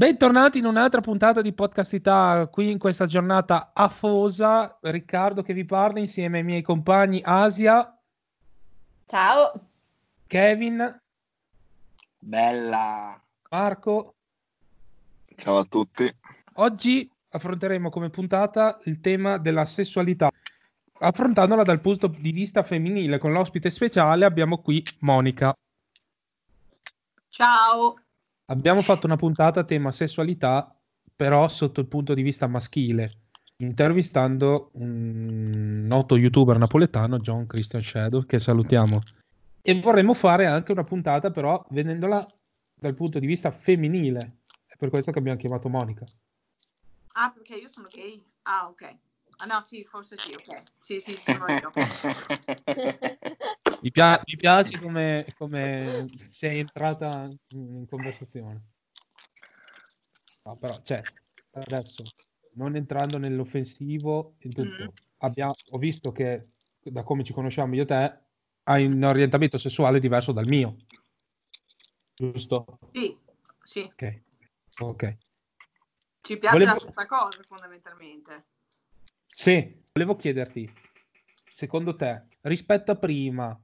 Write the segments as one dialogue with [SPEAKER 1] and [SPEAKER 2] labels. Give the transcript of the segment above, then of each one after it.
[SPEAKER 1] Bentornati in un'altra puntata di Podcastità qui in questa giornata afosa. Riccardo che vi parla insieme ai miei compagni Asia.
[SPEAKER 2] Ciao.
[SPEAKER 1] Kevin.
[SPEAKER 3] Bella.
[SPEAKER 1] Marco.
[SPEAKER 4] Ciao a tutti.
[SPEAKER 1] Oggi affronteremo come puntata il tema della sessualità, affrontandola dal punto di vista femminile. Con l'ospite speciale abbiamo qui Monica.
[SPEAKER 2] Ciao.
[SPEAKER 1] Abbiamo fatto una puntata a tema sessualità, però sotto il punto di vista maschile, intervistando un noto youtuber napoletano, John Christian Shadow, che salutiamo. E vorremmo fare anche una puntata, però, vedendola dal punto di vista femminile. È per questo che abbiamo chiamato Monica.
[SPEAKER 2] Ah, perché io sono gay? Ah, ok. Ah no, sì, forse sì, ok. Sì, sì, sono io.
[SPEAKER 1] mi, pia- mi, piace come, come, sei entrata in conversazione. No, però, cioè, adesso, non entrando nell'offensivo, in tutto, mm. abbiamo, ho visto che da come ci conosciamo io e te, hai un orientamento sessuale diverso dal mio. Giusto?
[SPEAKER 2] Sì, sì.
[SPEAKER 1] Ok. Ok.
[SPEAKER 2] Ci piace Volevo... la stessa cosa, fondamentalmente.
[SPEAKER 1] Sì, volevo chiederti, secondo te, rispetto a prima,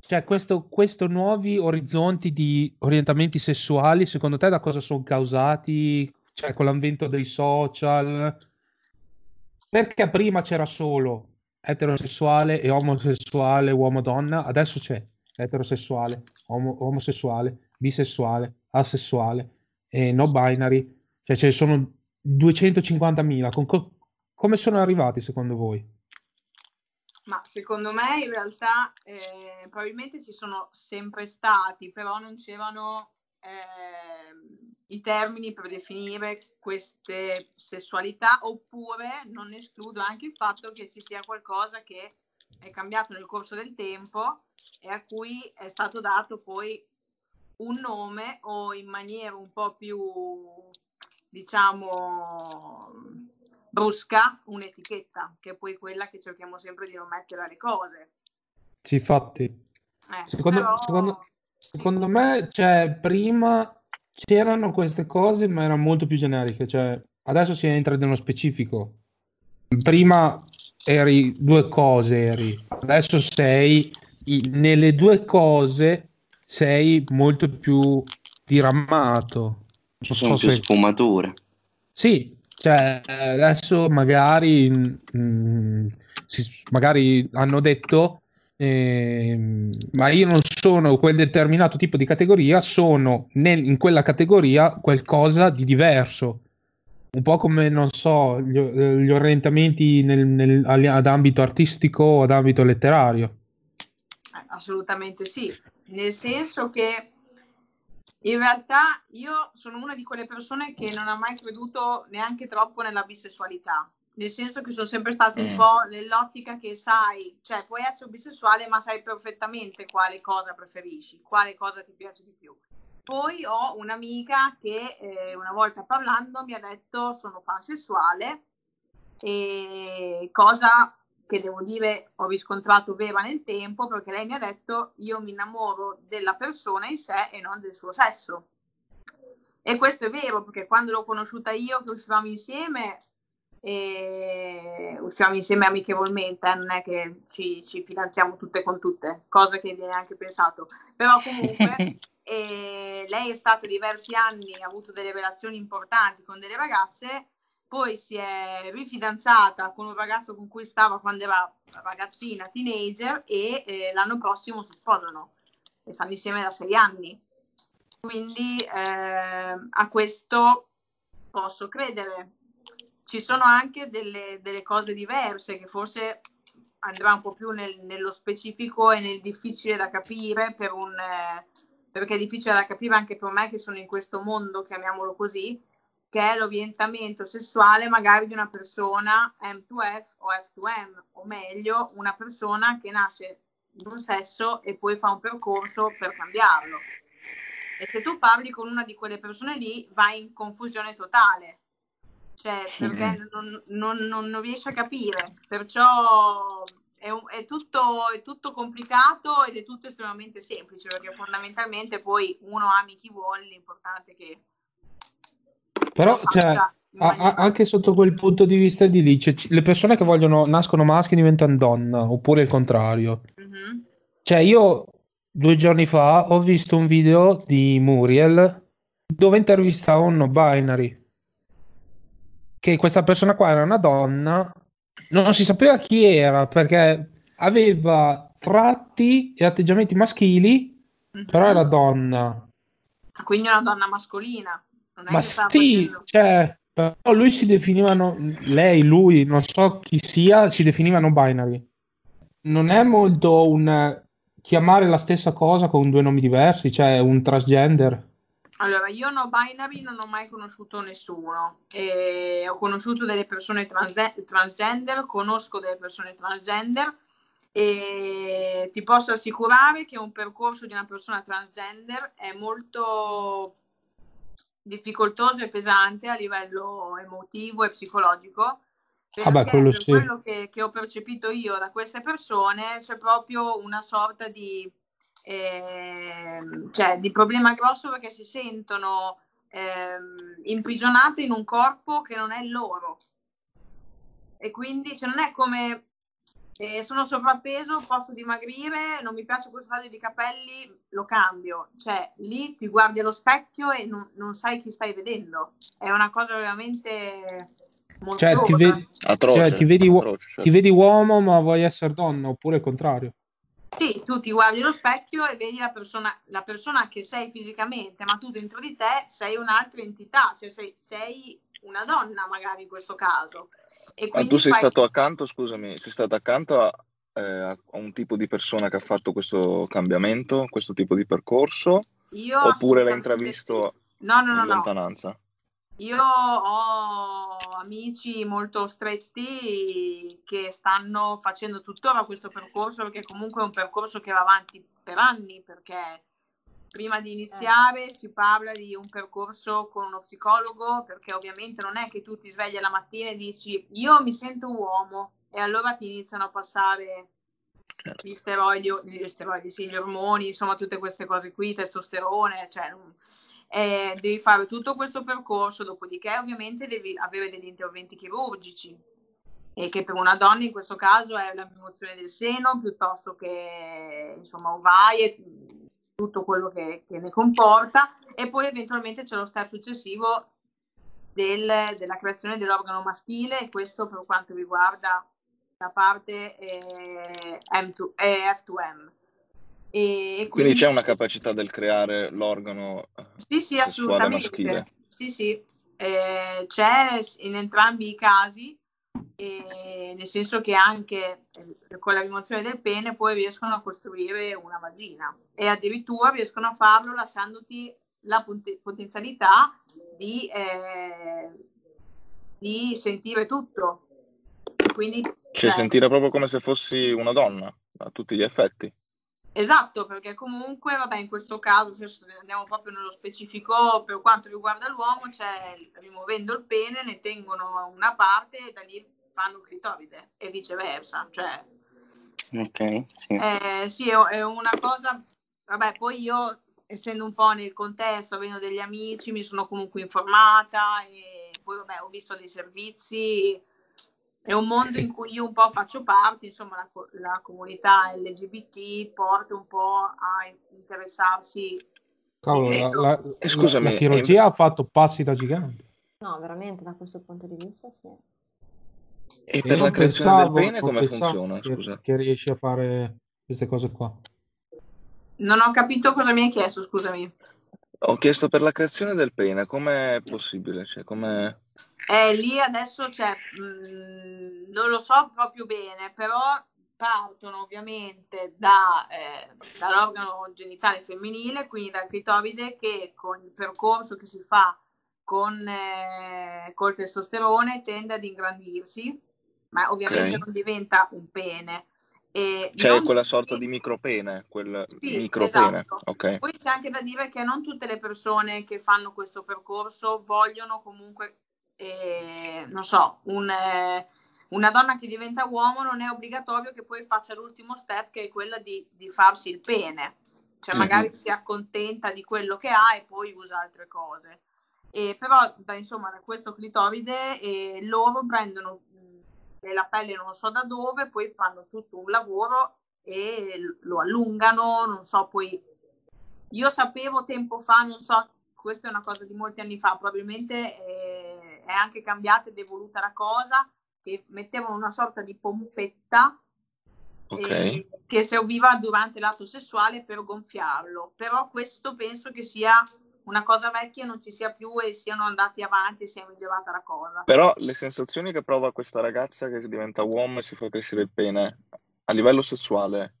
[SPEAKER 1] cioè questo, questo nuovi orizzonti di orientamenti sessuali, secondo te da cosa sono causati? Cioè con l'avvento dei social? Perché prima c'era solo eterosessuale e omosessuale, uomo-donna, adesso c'è eterosessuale, om- omosessuale, bisessuale, asessuale e no binary, cioè ce ne sono 250.000. Con co- come sono arrivati secondo voi?
[SPEAKER 2] Ma secondo me in realtà eh, probabilmente ci sono sempre stati, però non c'erano eh, i termini per definire queste sessualità, oppure non escludo anche il fatto che ci sia qualcosa che è cambiato nel corso del tempo e a cui è stato dato poi un nome o in maniera un po' più, diciamo, brusca un'etichetta, che è poi quella che cerchiamo sempre di non mettere alle cose.
[SPEAKER 1] Sì, infatti.
[SPEAKER 2] Eh,
[SPEAKER 1] secondo,
[SPEAKER 2] però...
[SPEAKER 1] secondo, secondo sì. me, cioè, prima c'erano queste cose, ma erano molto più generiche. Cioè, adesso si entra nello specifico. Prima eri due cose, eri. Adesso sei nelle due cose sei molto più diramato.
[SPEAKER 3] Ci sono più sfumature.
[SPEAKER 1] Sì, cioè, adesso magari, mh, mm, si, magari hanno detto, eh, ma io non sono quel determinato tipo di categoria, sono nel, in quella categoria qualcosa di diverso. Un po' come, non so, gli, gli orientamenti nel, nel, ad ambito artistico o ad ambito letterario.
[SPEAKER 2] Assolutamente sì, nel senso che in realtà io sono una di quelle persone che non ha mai creduto neanche troppo nella bisessualità, nel senso che sono sempre stata un mm. po' nell'ottica che sai, cioè puoi essere bisessuale ma sai perfettamente quale cosa preferisci, quale cosa ti piace di più. Poi ho un'amica che eh, una volta parlando mi ha detto sono pansessuale e cosa che devo dire ho riscontrato vera nel tempo perché lei mi ha detto io mi innamoro della persona in sé e non del suo sesso. E questo è vero perché quando l'ho conosciuta io che uscivamo insieme e usciamo insieme amichevolmente, eh, non è che ci, ci, fidanziamo tutte con tutte, cosa che viene anche pensato, però comunque eh, lei è stata diversi anni, ha avuto delle relazioni importanti con delle ragazze poi si è rifidanzata con un ragazzo con cui stava quando era ragazzina, teenager, e eh, l'anno prossimo si sposano e stanno insieme da sei anni. Quindi eh, a questo posso credere. Ci sono anche delle, delle cose diverse che forse andrà un po' più nel, nello specifico e nel difficile da capire per un, eh, perché è difficile da capire anche per me che sono in questo mondo, chiamiamolo così, che è l'orientamento sessuale magari di una persona M2F o F2M, o meglio, una persona che nasce di un sesso e poi fa un percorso per cambiarlo. E se tu parli con una di quelle persone lì, vai in confusione totale, cioè perché non, non, non, non riesci a capire. Perciò è, un, è, tutto, è tutto complicato ed è tutto estremamente semplice, perché fondamentalmente poi uno ami chi vuole, l'importante è che
[SPEAKER 1] Però, cioè, a, anche sotto quel punto di vista di lì, cioè, le persone che vogliono, nascono maschi diventano donna, oppure il contrario. Mm-hmm. Cioè, io due giorni fa ho visto un video di Muriel dove intervistava un no binary. Che questa persona qua era una donna, non si sapeva chi era perché aveva tratti e atteggiamenti maschili, mm-hmm. però era donna.
[SPEAKER 2] Quindi una donna mascolina.
[SPEAKER 1] Ma sì, cioè, però lui si definivano, lei, lui, non so chi sia, si definivano binary. Non è molto un chiamare la stessa cosa con due nomi diversi, cioè un transgender.
[SPEAKER 2] Allora, io no binary non ho mai conosciuto nessuno. E ho conosciuto delle persone trans- transgender, conosco delle persone transgender e ti posso assicurare che un percorso di una persona transgender è molto difficoltoso e pesante a livello emotivo e psicologico. Perché ah beh, quello per sì. quello che, che, ho percepito io da queste persone c'è proprio una sorta di, eh, cioè, di problema grosso perché si sentono eh, imprigionate in un corpo che non è loro. E quindi cioè, non è come eh, sono sovrappeso, posso dimagrire, non mi piace questo taglio di capelli, lo cambio. Cioè, lì ti guardi allo specchio e non, non sai chi stai vedendo. È una cosa veramente molto
[SPEAKER 1] cioè, ti, ve- atroce, cioè, ti, vedi, atroce, cioè. ti vedi uomo ma vuoi essere donna, oppure il contrario.
[SPEAKER 2] Sì, tu ti guardi allo specchio e vedi la persona, la persona che sei fisicamente, ma tu dentro di te sei un'altra entità, cioè sei, sei una donna magari in questo caso.
[SPEAKER 4] Ma tu sei fai... stato accanto, scusami, sei stato accanto a, eh, a, un tipo di persona che ha fatto questo cambiamento, questo tipo di percorso? Io oppure l'hai intravisto
[SPEAKER 2] no, no, no,
[SPEAKER 4] in lontananza? No.
[SPEAKER 2] Io ho amici molto stretti che stanno facendo tuttora questo percorso perché comunque è un percorso che va avanti per anni perché prima di iniziare si parla di un percorso con uno psicologo perché ovviamente non è che tu ti svegli la mattina e dici io mi sento uomo e allora ti iniziano a passare certo. gli steroidi, gli steroidi sì, gli ormoni, insomma tutte queste cose qui, testosterone, cioè eh, devi fare tutto questo percorso, dopodiché ovviamente devi avere degli interventi chirurgici e che per una donna in questo caso è la rimozione del seno piuttosto che insomma ovaie tutto quello che, che, ne comporta e poi eventualmente c'è lo step successivo del, della creazione dell'organo maschile e questo per quanto riguarda la parte eh, M2, eh, F2M.
[SPEAKER 4] E quindi, quindi, c'è una capacità del creare l'organo
[SPEAKER 2] sì, sì, assolutamente. maschile? Sì, sì, eh, c'è in entrambi i casi e nel senso che anche eh, con la rimozione del pene poi riescono a costruire una vagina e addirittura riescono a farlo lasciandoti la pot- potenzialità di, eh, di, sentire tutto. Quindi,
[SPEAKER 4] cioè, cioè, sentire proprio come se fossi una donna a tutti gli effetti.
[SPEAKER 2] Esatto, perché comunque, vabbè, in questo caso, se andiamo proprio nello specifico, per quanto riguarda l'uomo, cioè rimuovendo il pene ne tengono una parte e da lì fanno clitoride e viceversa. Cioè,
[SPEAKER 3] ok,
[SPEAKER 2] sì. Eh, sì, è una cosa, vabbè, poi io, essendo un po' nel contesto, avendo degli amici, mi sono comunque informata e poi, vabbè, ho visto dei servizi è un mondo in cui io un po' faccio parte, insomma la, la comunità LGBT porta un po' a interessarsi.
[SPEAKER 1] Cavolo, la, la, eh, Scusami, la chirurgia ha fatto passi da gigante.
[SPEAKER 5] No, veramente da questo punto di vista sì.
[SPEAKER 4] E per la creazione pensavo, del bene come funziona?
[SPEAKER 1] Che, scusa. che riesci a fare queste cose qua.
[SPEAKER 2] Non ho capito cosa mi hai chiesto, scusami.
[SPEAKER 4] Ho chiesto per la creazione del pene, com'è possibile? Cioè, com'è...
[SPEAKER 2] Eh, lì adesso cioè, mh, mm, non lo so proprio bene, però partono ovviamente da, eh, dall'organo genitale femminile, quindi dal clitoride che con il percorso che si fa con eh, col testosterone tende ad ingrandirsi, ma ovviamente okay. non diventa un pene.
[SPEAKER 4] E c'è quella sorta di micropene, quel sì, micropene. Esatto. Okay.
[SPEAKER 2] Poi c'è anche da dire che non tutte le persone che fanno questo percorso vogliono comunque, eh, non so, un, eh, una donna che diventa uomo non è obbligatorio che poi faccia l'ultimo step che è quella di, di farsi il pene. Cioè magari mm-hmm. si accontenta di quello che ha e poi usa altre cose. E però da, insomma, da questo clitoride eh, loro prendono la pelle non so da dove, poi fanno tutto un lavoro e lo allungano, non so, poi io sapevo tempo fa, non so, questa è una cosa di molti anni fa, probabilmente eh, è anche cambiata ed evoluta la cosa, che mettevano una sorta di pompetta okay. eh, che serviva durante l'atto sessuale per gonfiarlo, però questo penso che sia una cosa vecchia non ci sia più e siano andati avanti e sia migliorata la cosa.
[SPEAKER 4] Però le sensazioni che prova questa ragazza che diventa uomo e si fa crescere il pene a livello sessuale,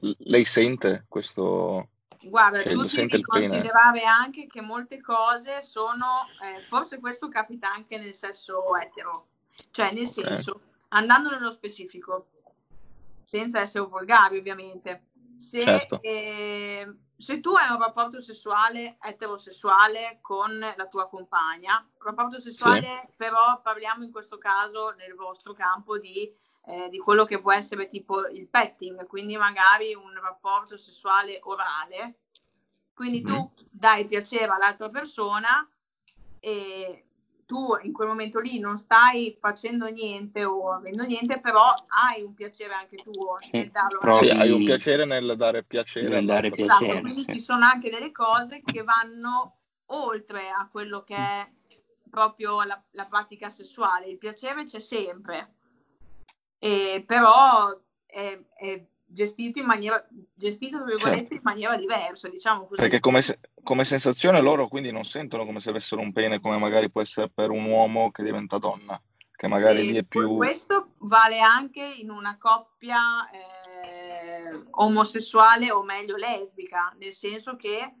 [SPEAKER 4] lei sente questo?
[SPEAKER 2] Guarda, cioè, tu devi considerare pene. anche che molte cose sono, eh, forse questo capita anche nel sesso etero, cioè nel okay. senso, andando nello specifico, senza essere volgari ovviamente, se, certo. eh, se tu hai un rapporto sessuale eterosessuale con la tua compagna, rapporto sessuale sì. però parliamo in questo caso nel vostro campo di, eh, di, quello che può essere tipo il petting, quindi magari un rapporto sessuale orale, quindi mm. tu mm-hmm. dai piacere all'altra persona e tu in quel momento lì non stai facendo niente o avendo niente, però hai un piacere anche tuo nel darlo.
[SPEAKER 4] Provi... Sì, hai un piacere nel dare piacere.
[SPEAKER 3] Nel dare piacere
[SPEAKER 2] esatto, quindi sì. ci sono anche delle cose che vanno oltre a quello che è proprio la, la pratica sessuale. Il piacere c'è sempre, e, però è, è gestito in maniera, gestito, certo. in maniera diversa, diciamo così.
[SPEAKER 4] Perché come, se, come, sensazione loro quindi non sentono come se avessero un pene come magari può essere per un uomo che diventa donna, che magari e lì è più...
[SPEAKER 2] Questo vale anche in una coppia eh, omosessuale o meglio lesbica, nel senso che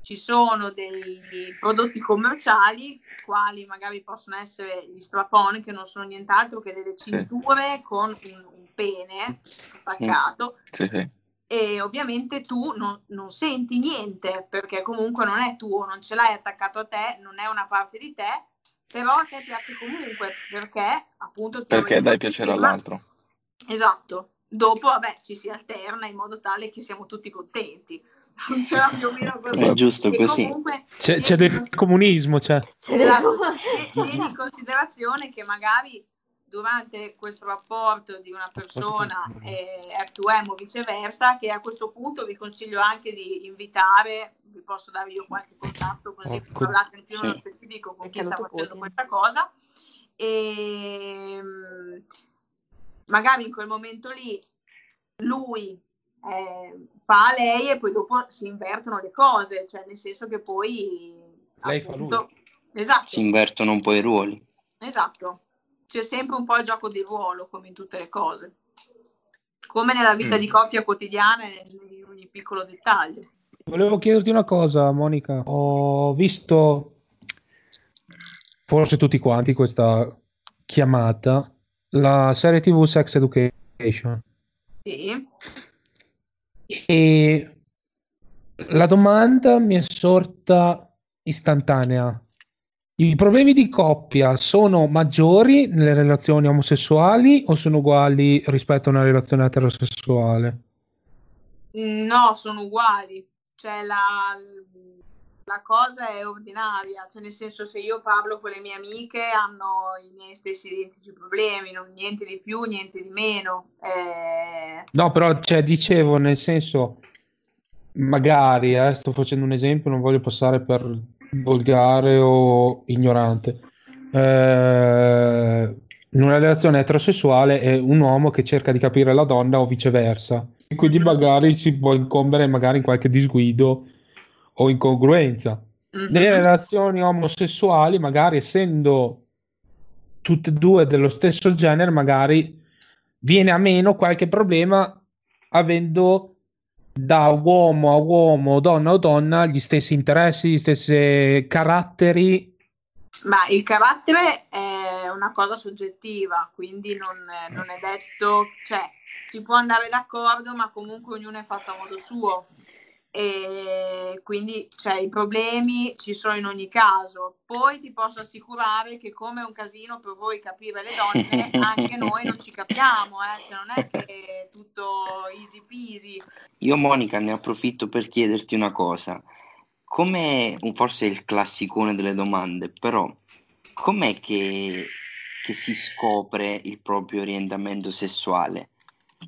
[SPEAKER 2] ci sono dei prodotti commerciali, quali magari possono essere gli strapon, che non sono nient'altro che delle cinture sì. con un pene attaccato. Sì, sì. E ovviamente tu non, non, senti niente perché comunque non è tuo, non ce l'hai attaccato a te, non è una parte di te, però a te piace comunque perché appunto
[SPEAKER 4] ti perché dai piacere prima. all'altro.
[SPEAKER 2] Esatto. Dopo, vabbè, ci si alterna in modo tale che siamo tutti contenti funziona più o meno così.
[SPEAKER 3] È giusto così.
[SPEAKER 1] C'è, c'è del comunismo, c'è.
[SPEAKER 2] Tieni in considerazione che magari durante questo rapporto di una persona eh, F2M o viceversa, che a questo punto vi consiglio anche di invitare, vi posso dare io qualche contatto così ecco. parlate di più sì. nello specifico con chi sta facendo questa cosa. E ehm, magari in quel momento lì lui eh, fa lei e poi dopo si invertono le cose, cioè nel senso che poi...
[SPEAKER 1] Lei appunto, fa lui.
[SPEAKER 2] Esatto.
[SPEAKER 3] Si invertono un po' i ruoli.
[SPEAKER 2] Esatto. C'è sempre un po' il gioco di ruolo, come in tutte le cose. Come nella vita mm. di coppia quotidiana e in ogni piccolo dettaglio.
[SPEAKER 1] Volevo chiederti una cosa, Monica. Ho visto, forse tutti quanti, questa chiamata, la serie TV Sex Education.
[SPEAKER 2] Sì.
[SPEAKER 1] E la domanda mi è sorta istantanea. I problemi di coppia sono maggiori nelle relazioni omosessuali o sono uguali rispetto a una relazione eterosessuale?
[SPEAKER 2] No, sono uguali. Cioè la, la cosa è ordinaria, cioè nel senso se io parlo con le mie amiche hanno i miei stessi identici problemi, non, niente di più, niente di meno. Eh...
[SPEAKER 1] No, però cioè, dicevo nel senso, magari, eh, sto facendo un esempio, non voglio passare per volgare o ignorante. Eh, in una relazione eterosessuale è un uomo che cerca di capire la donna o viceversa. E quindi magari si può incombere magari in qualche disguido o incongruenza. Mm-hmm. Nelle relazioni omosessuali, magari essendo tutte e due dello stesso genere, magari viene a meno qualche problema avendo da uomo a uomo, donna a donna, gli stessi interessi, gli stessi caratteri.
[SPEAKER 2] Ma il carattere è una cosa soggettiva, quindi non, non è detto, cioè si può andare d'accordo, ma comunque ognuno è fatto a modo suo e quindi cioè, i problemi ci sono in ogni caso. Poi ti posso assicurare che come è un casino per voi capire le donne, anche noi non ci capiamo, eh? cioè, non è che è tutto easy peasy.
[SPEAKER 3] Io Monica ne approfitto per chiederti una cosa. come forse il classicone delle domande, però com'è che, che si scopre il proprio orientamento sessuale?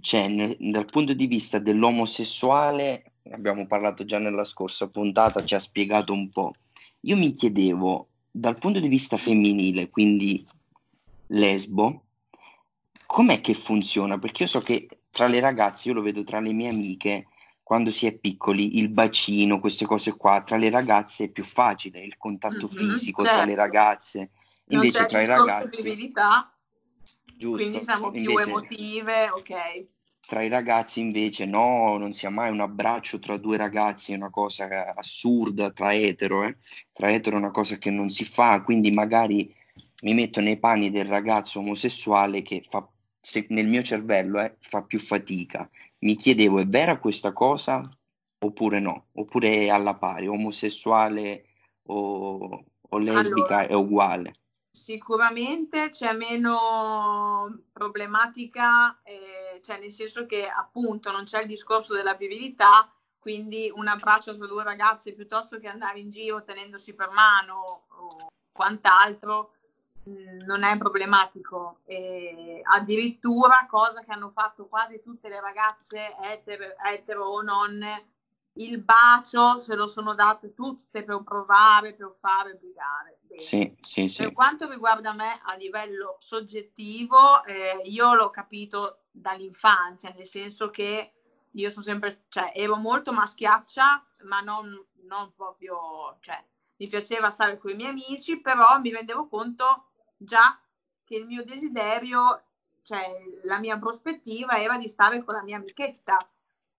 [SPEAKER 3] Cioè, nel, dal punto di vista dell'omosessuale, abbiamo parlato già nella scorsa puntata, ci ha spiegato un po'. Io mi chiedevo, dal punto di vista femminile, quindi lesbo, com'è che funziona? Perché io so che tra le ragazze, io lo vedo tra le mie amiche, quando si è piccoli, il bacino, queste cose qua, tra le ragazze è più facile, il contatto mm-hmm, fisico certo. tra le certo. ragazze. Invece tra i ragazzi...
[SPEAKER 2] Giusto, quindi siamo più invece, emotive, ok.
[SPEAKER 3] Tra i ragazzi invece no, non sia mai un abbraccio tra due ragazzi, è una cosa assurda tra etero, eh? tra etero è una cosa che non si fa, quindi magari mi metto nei panni del ragazzo omosessuale che fa, se, nel mio cervello eh, fa più fatica mi chiedevo è vera questa cosa oppure no, oppure è alla pari, omosessuale o, o lesbica allora, è uguale.
[SPEAKER 2] Sicuramente c'è meno problematica, eh, cioè nel senso che appunto non c'è il discorso della virilità, quindi un abbraccio tra due ragazze piuttosto che andare in giro tenendosi per mano o quant'altro, Mm, non è problematico. E addirittura, cosa che hanno fatto quasi tutte le ragazze etero, etero o non, il bacio se lo sono date tutte per provare, per fare brigare.
[SPEAKER 3] Sì, sì, sì.
[SPEAKER 2] Per quanto riguarda me a livello soggettivo, eh, io l'ho capito dall'infanzia, nel senso che io sono sempre, cioè, ero molto maschiaccia, ma non, non proprio, cioè, mi piaceva stare con i miei amici, però mi rendevo conto già che il mio desiderio, cioè la mia prospettiva era di stare con la mia amichetta.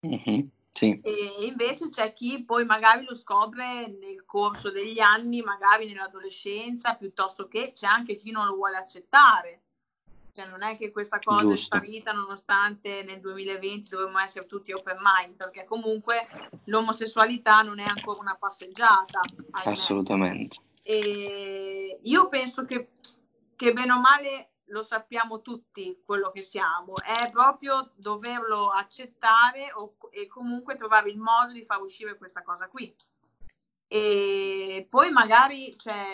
[SPEAKER 3] Mm-hmm, sì.
[SPEAKER 2] E invece c'è chi poi magari lo scopre nel corso degli anni, magari nell'adolescenza, piuttosto che c'è anche chi non lo vuole accettare. Cioè non è che questa cosa Giusto. è sparita nonostante nel 2020 dovremmo essere tutti open mind, perché comunque l'omosessualità non è ancora una passeggiata.
[SPEAKER 3] Assolutamente.
[SPEAKER 2] E io penso che che bene o male lo sappiamo tutti quello che siamo, è proprio doverlo accettare o, e comunque trovare il modo di far uscire questa cosa qui. E poi magari cioè,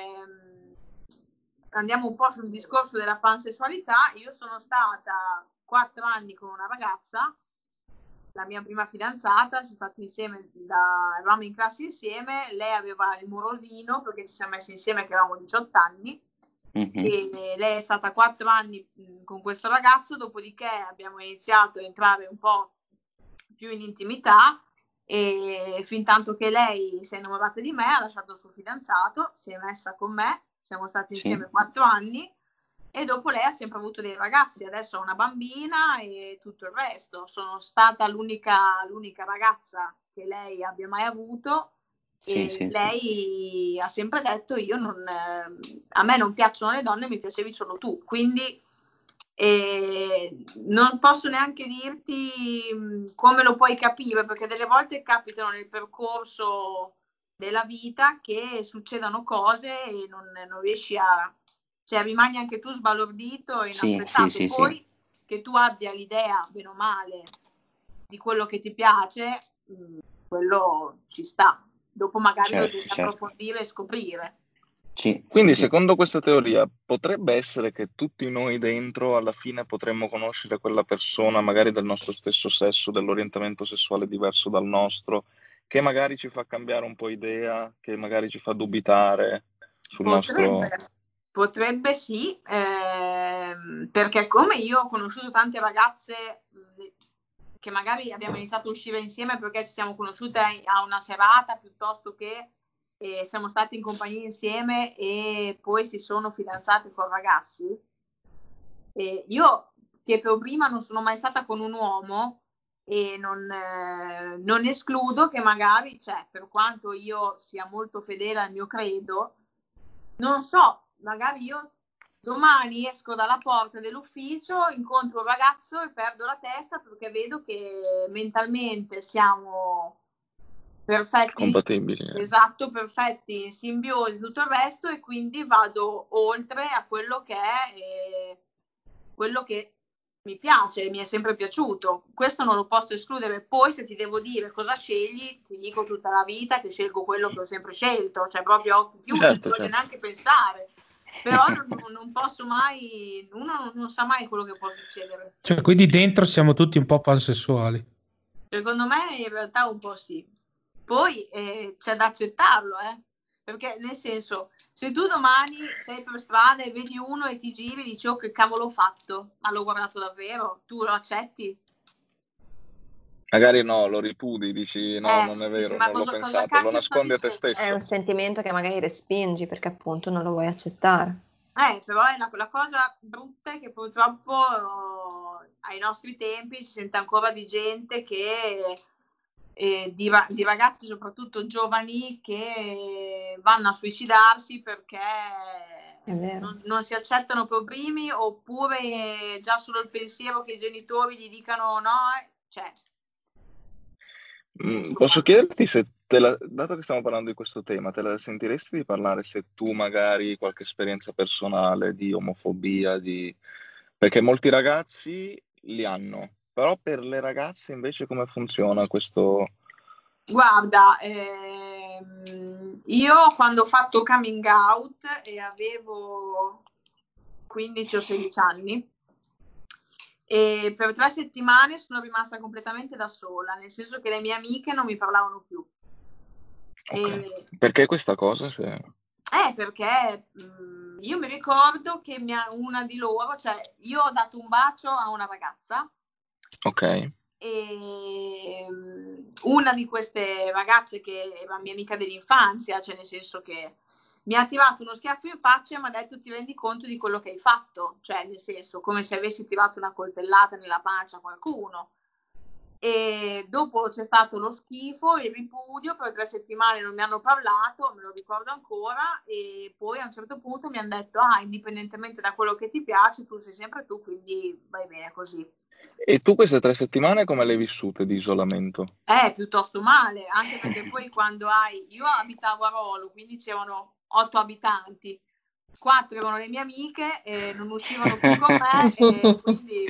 [SPEAKER 2] andiamo un po' sul discorso della pansessualità. Io sono stata quattro anni con una ragazza, la mia prima fidanzata, siamo stati insieme da, eravamo in classe insieme, lei aveva il morosino perché ci siamo messi insieme che avevamo 18 anni Mm-hmm. lei è stata quattro anni con questo ragazzo, dopodiché abbiamo iniziato a entrare un po' più in intimità e fin tanto che lei si è innamorata di me, ha lasciato il suo fidanzato, si è messa con me, siamo stati insieme quattro anni e dopo lei ha sempre avuto dei ragazzi, adesso ha una bambina e tutto il resto. Sono stata l'unica, l'unica ragazza che lei abbia mai avuto sì, sì, lei sì. ha sempre detto io non, a me non piacciono le donne, mi piacevi solo tu. Quindi eh, non posso neanche dirti come lo puoi capire, perché delle volte capitano nel percorso della vita che succedano cose e non, non riesci a... cioè rimani anche tu sbalordito e inaspettato. Sì, sì, Poi che tu abbia l'idea, bene o male, di quello che ti piace, quello ci sta dopo magari certo, lo devi certo. approfondire e scoprire.
[SPEAKER 4] Sì. Quindi secondo questa teoria potrebbe essere che tutti noi dentro alla fine potremmo conoscere quella persona magari del nostro stesso sesso, dell'orientamento sessuale diverso dal nostro, che magari ci fa cambiare un po' idea, che magari ci fa dubitare sul potrebbe, nostro...
[SPEAKER 2] Potrebbe sì, eh, perché come io ho conosciuto tante ragazze che magari abbiamo iniziato a uscire insieme perché ci siamo conosciute a una serata piuttosto che eh, siamo stati in compagnia insieme e poi si sono fidanzate con ragazzi. E io che per prima non sono mai stata con un uomo e non, eh, non escludo che magari, cioè, per quanto io sia molto fedele al mio credo, non so, magari io domani esco dalla porta dell'ufficio, incontro un ragazzo e perdo la testa perché vedo che mentalmente siamo perfetti,
[SPEAKER 4] compatibili.
[SPEAKER 2] Esatto, perfetti, in simbiosi, tutto il resto e quindi vado oltre a quello che è eh, quello che mi piace, mi è sempre piaciuto, questo non lo posso escludere. Poi se ti devo dire cosa scegli, ti dico tutta la vita che scelgo quello che ho sempre scelto, cioè proprio chiusi,
[SPEAKER 4] Certo,
[SPEAKER 2] non
[SPEAKER 4] certo.
[SPEAKER 2] neanche pensare. Però non, non posso mai, uno non, sa mai quello che può succedere.
[SPEAKER 1] Cioè, quindi dentro siamo tutti un po' pansessuali.
[SPEAKER 2] Secondo me in realtà un po' sì. Poi eh, c'è da accettarlo, eh. Perché nel senso, se tu domani sei per strada e vedi uno e ti giri e dici oh che cavolo ho fatto, ma l'ho guardato davvero, tu lo accetti?
[SPEAKER 4] Magari no, lo ripudi, dici no,
[SPEAKER 2] Eh,
[SPEAKER 4] non è vero, non l'ho
[SPEAKER 2] cosa- cosa
[SPEAKER 4] pensato,
[SPEAKER 2] cacchio
[SPEAKER 4] lo nascondi a te
[SPEAKER 2] dicendo?
[SPEAKER 5] È un
[SPEAKER 4] stesso.
[SPEAKER 5] sentimento che magari respingi perché appunto non lo vuoi accettare.
[SPEAKER 2] Eh, però è una, la cosa brutta è che purtroppo eh, ai nostri tempi si sente ancora di gente che, eh, di, di ragazzi soprattutto giovani che vanno a suicidarsi perché non, non si accettano per primi oppure già solo il pensiero che i genitori gli dicano no, eh, cioè,
[SPEAKER 4] Mm, Posso chiederti se, la- dato che stiamo parlando di questo tema, te la sentiresti di parlare se tu magari qualche esperienza personale di omofobia, di... perché molti ragazzi li hanno, però per le ragazze invece come funziona questo...
[SPEAKER 2] Guarda, ehm, io quando ho fatto coming out e avevo 15 o 16 anni, e per tre settimane sono rimasta completamente da sola, nel senso che le mie amiche non mi parlavano più.
[SPEAKER 4] Ok.
[SPEAKER 2] E-
[SPEAKER 4] Perché questa cosa? Se...
[SPEAKER 2] eh, perché mh, io mi ricordo che mi ha- una di loro, cioè io ho dato un bacio a una ragazza
[SPEAKER 4] Ok,
[SPEAKER 2] e mm, una di queste ragazze che era mia amica dell'infanzia, cioè nel senso che mi ha tirato uno schiaffo in faccia e mi ha detto ti rendi conto di quello che hai fatto, cioè nel senso come se avessi tirato una coltellata nella pancia a qualcuno. E dopo c'è stato lo schifo, il ripudio, per tre settimane non mi hanno parlato, me lo ricordo ancora, e poi a un certo punto mi hanno detto, ah, indipendentemente da quello che ti piace, tu sei sempre tu, quindi vai bene così.
[SPEAKER 4] E tu queste tre settimane come le hai vissute di isolamento?
[SPEAKER 2] Eh, piuttosto male, anche perché poi quando hai... Io abitavo a Rolo, quindi c'erano otto abitanti, quattro erano le mie amiche e non uscivano più con me e quindi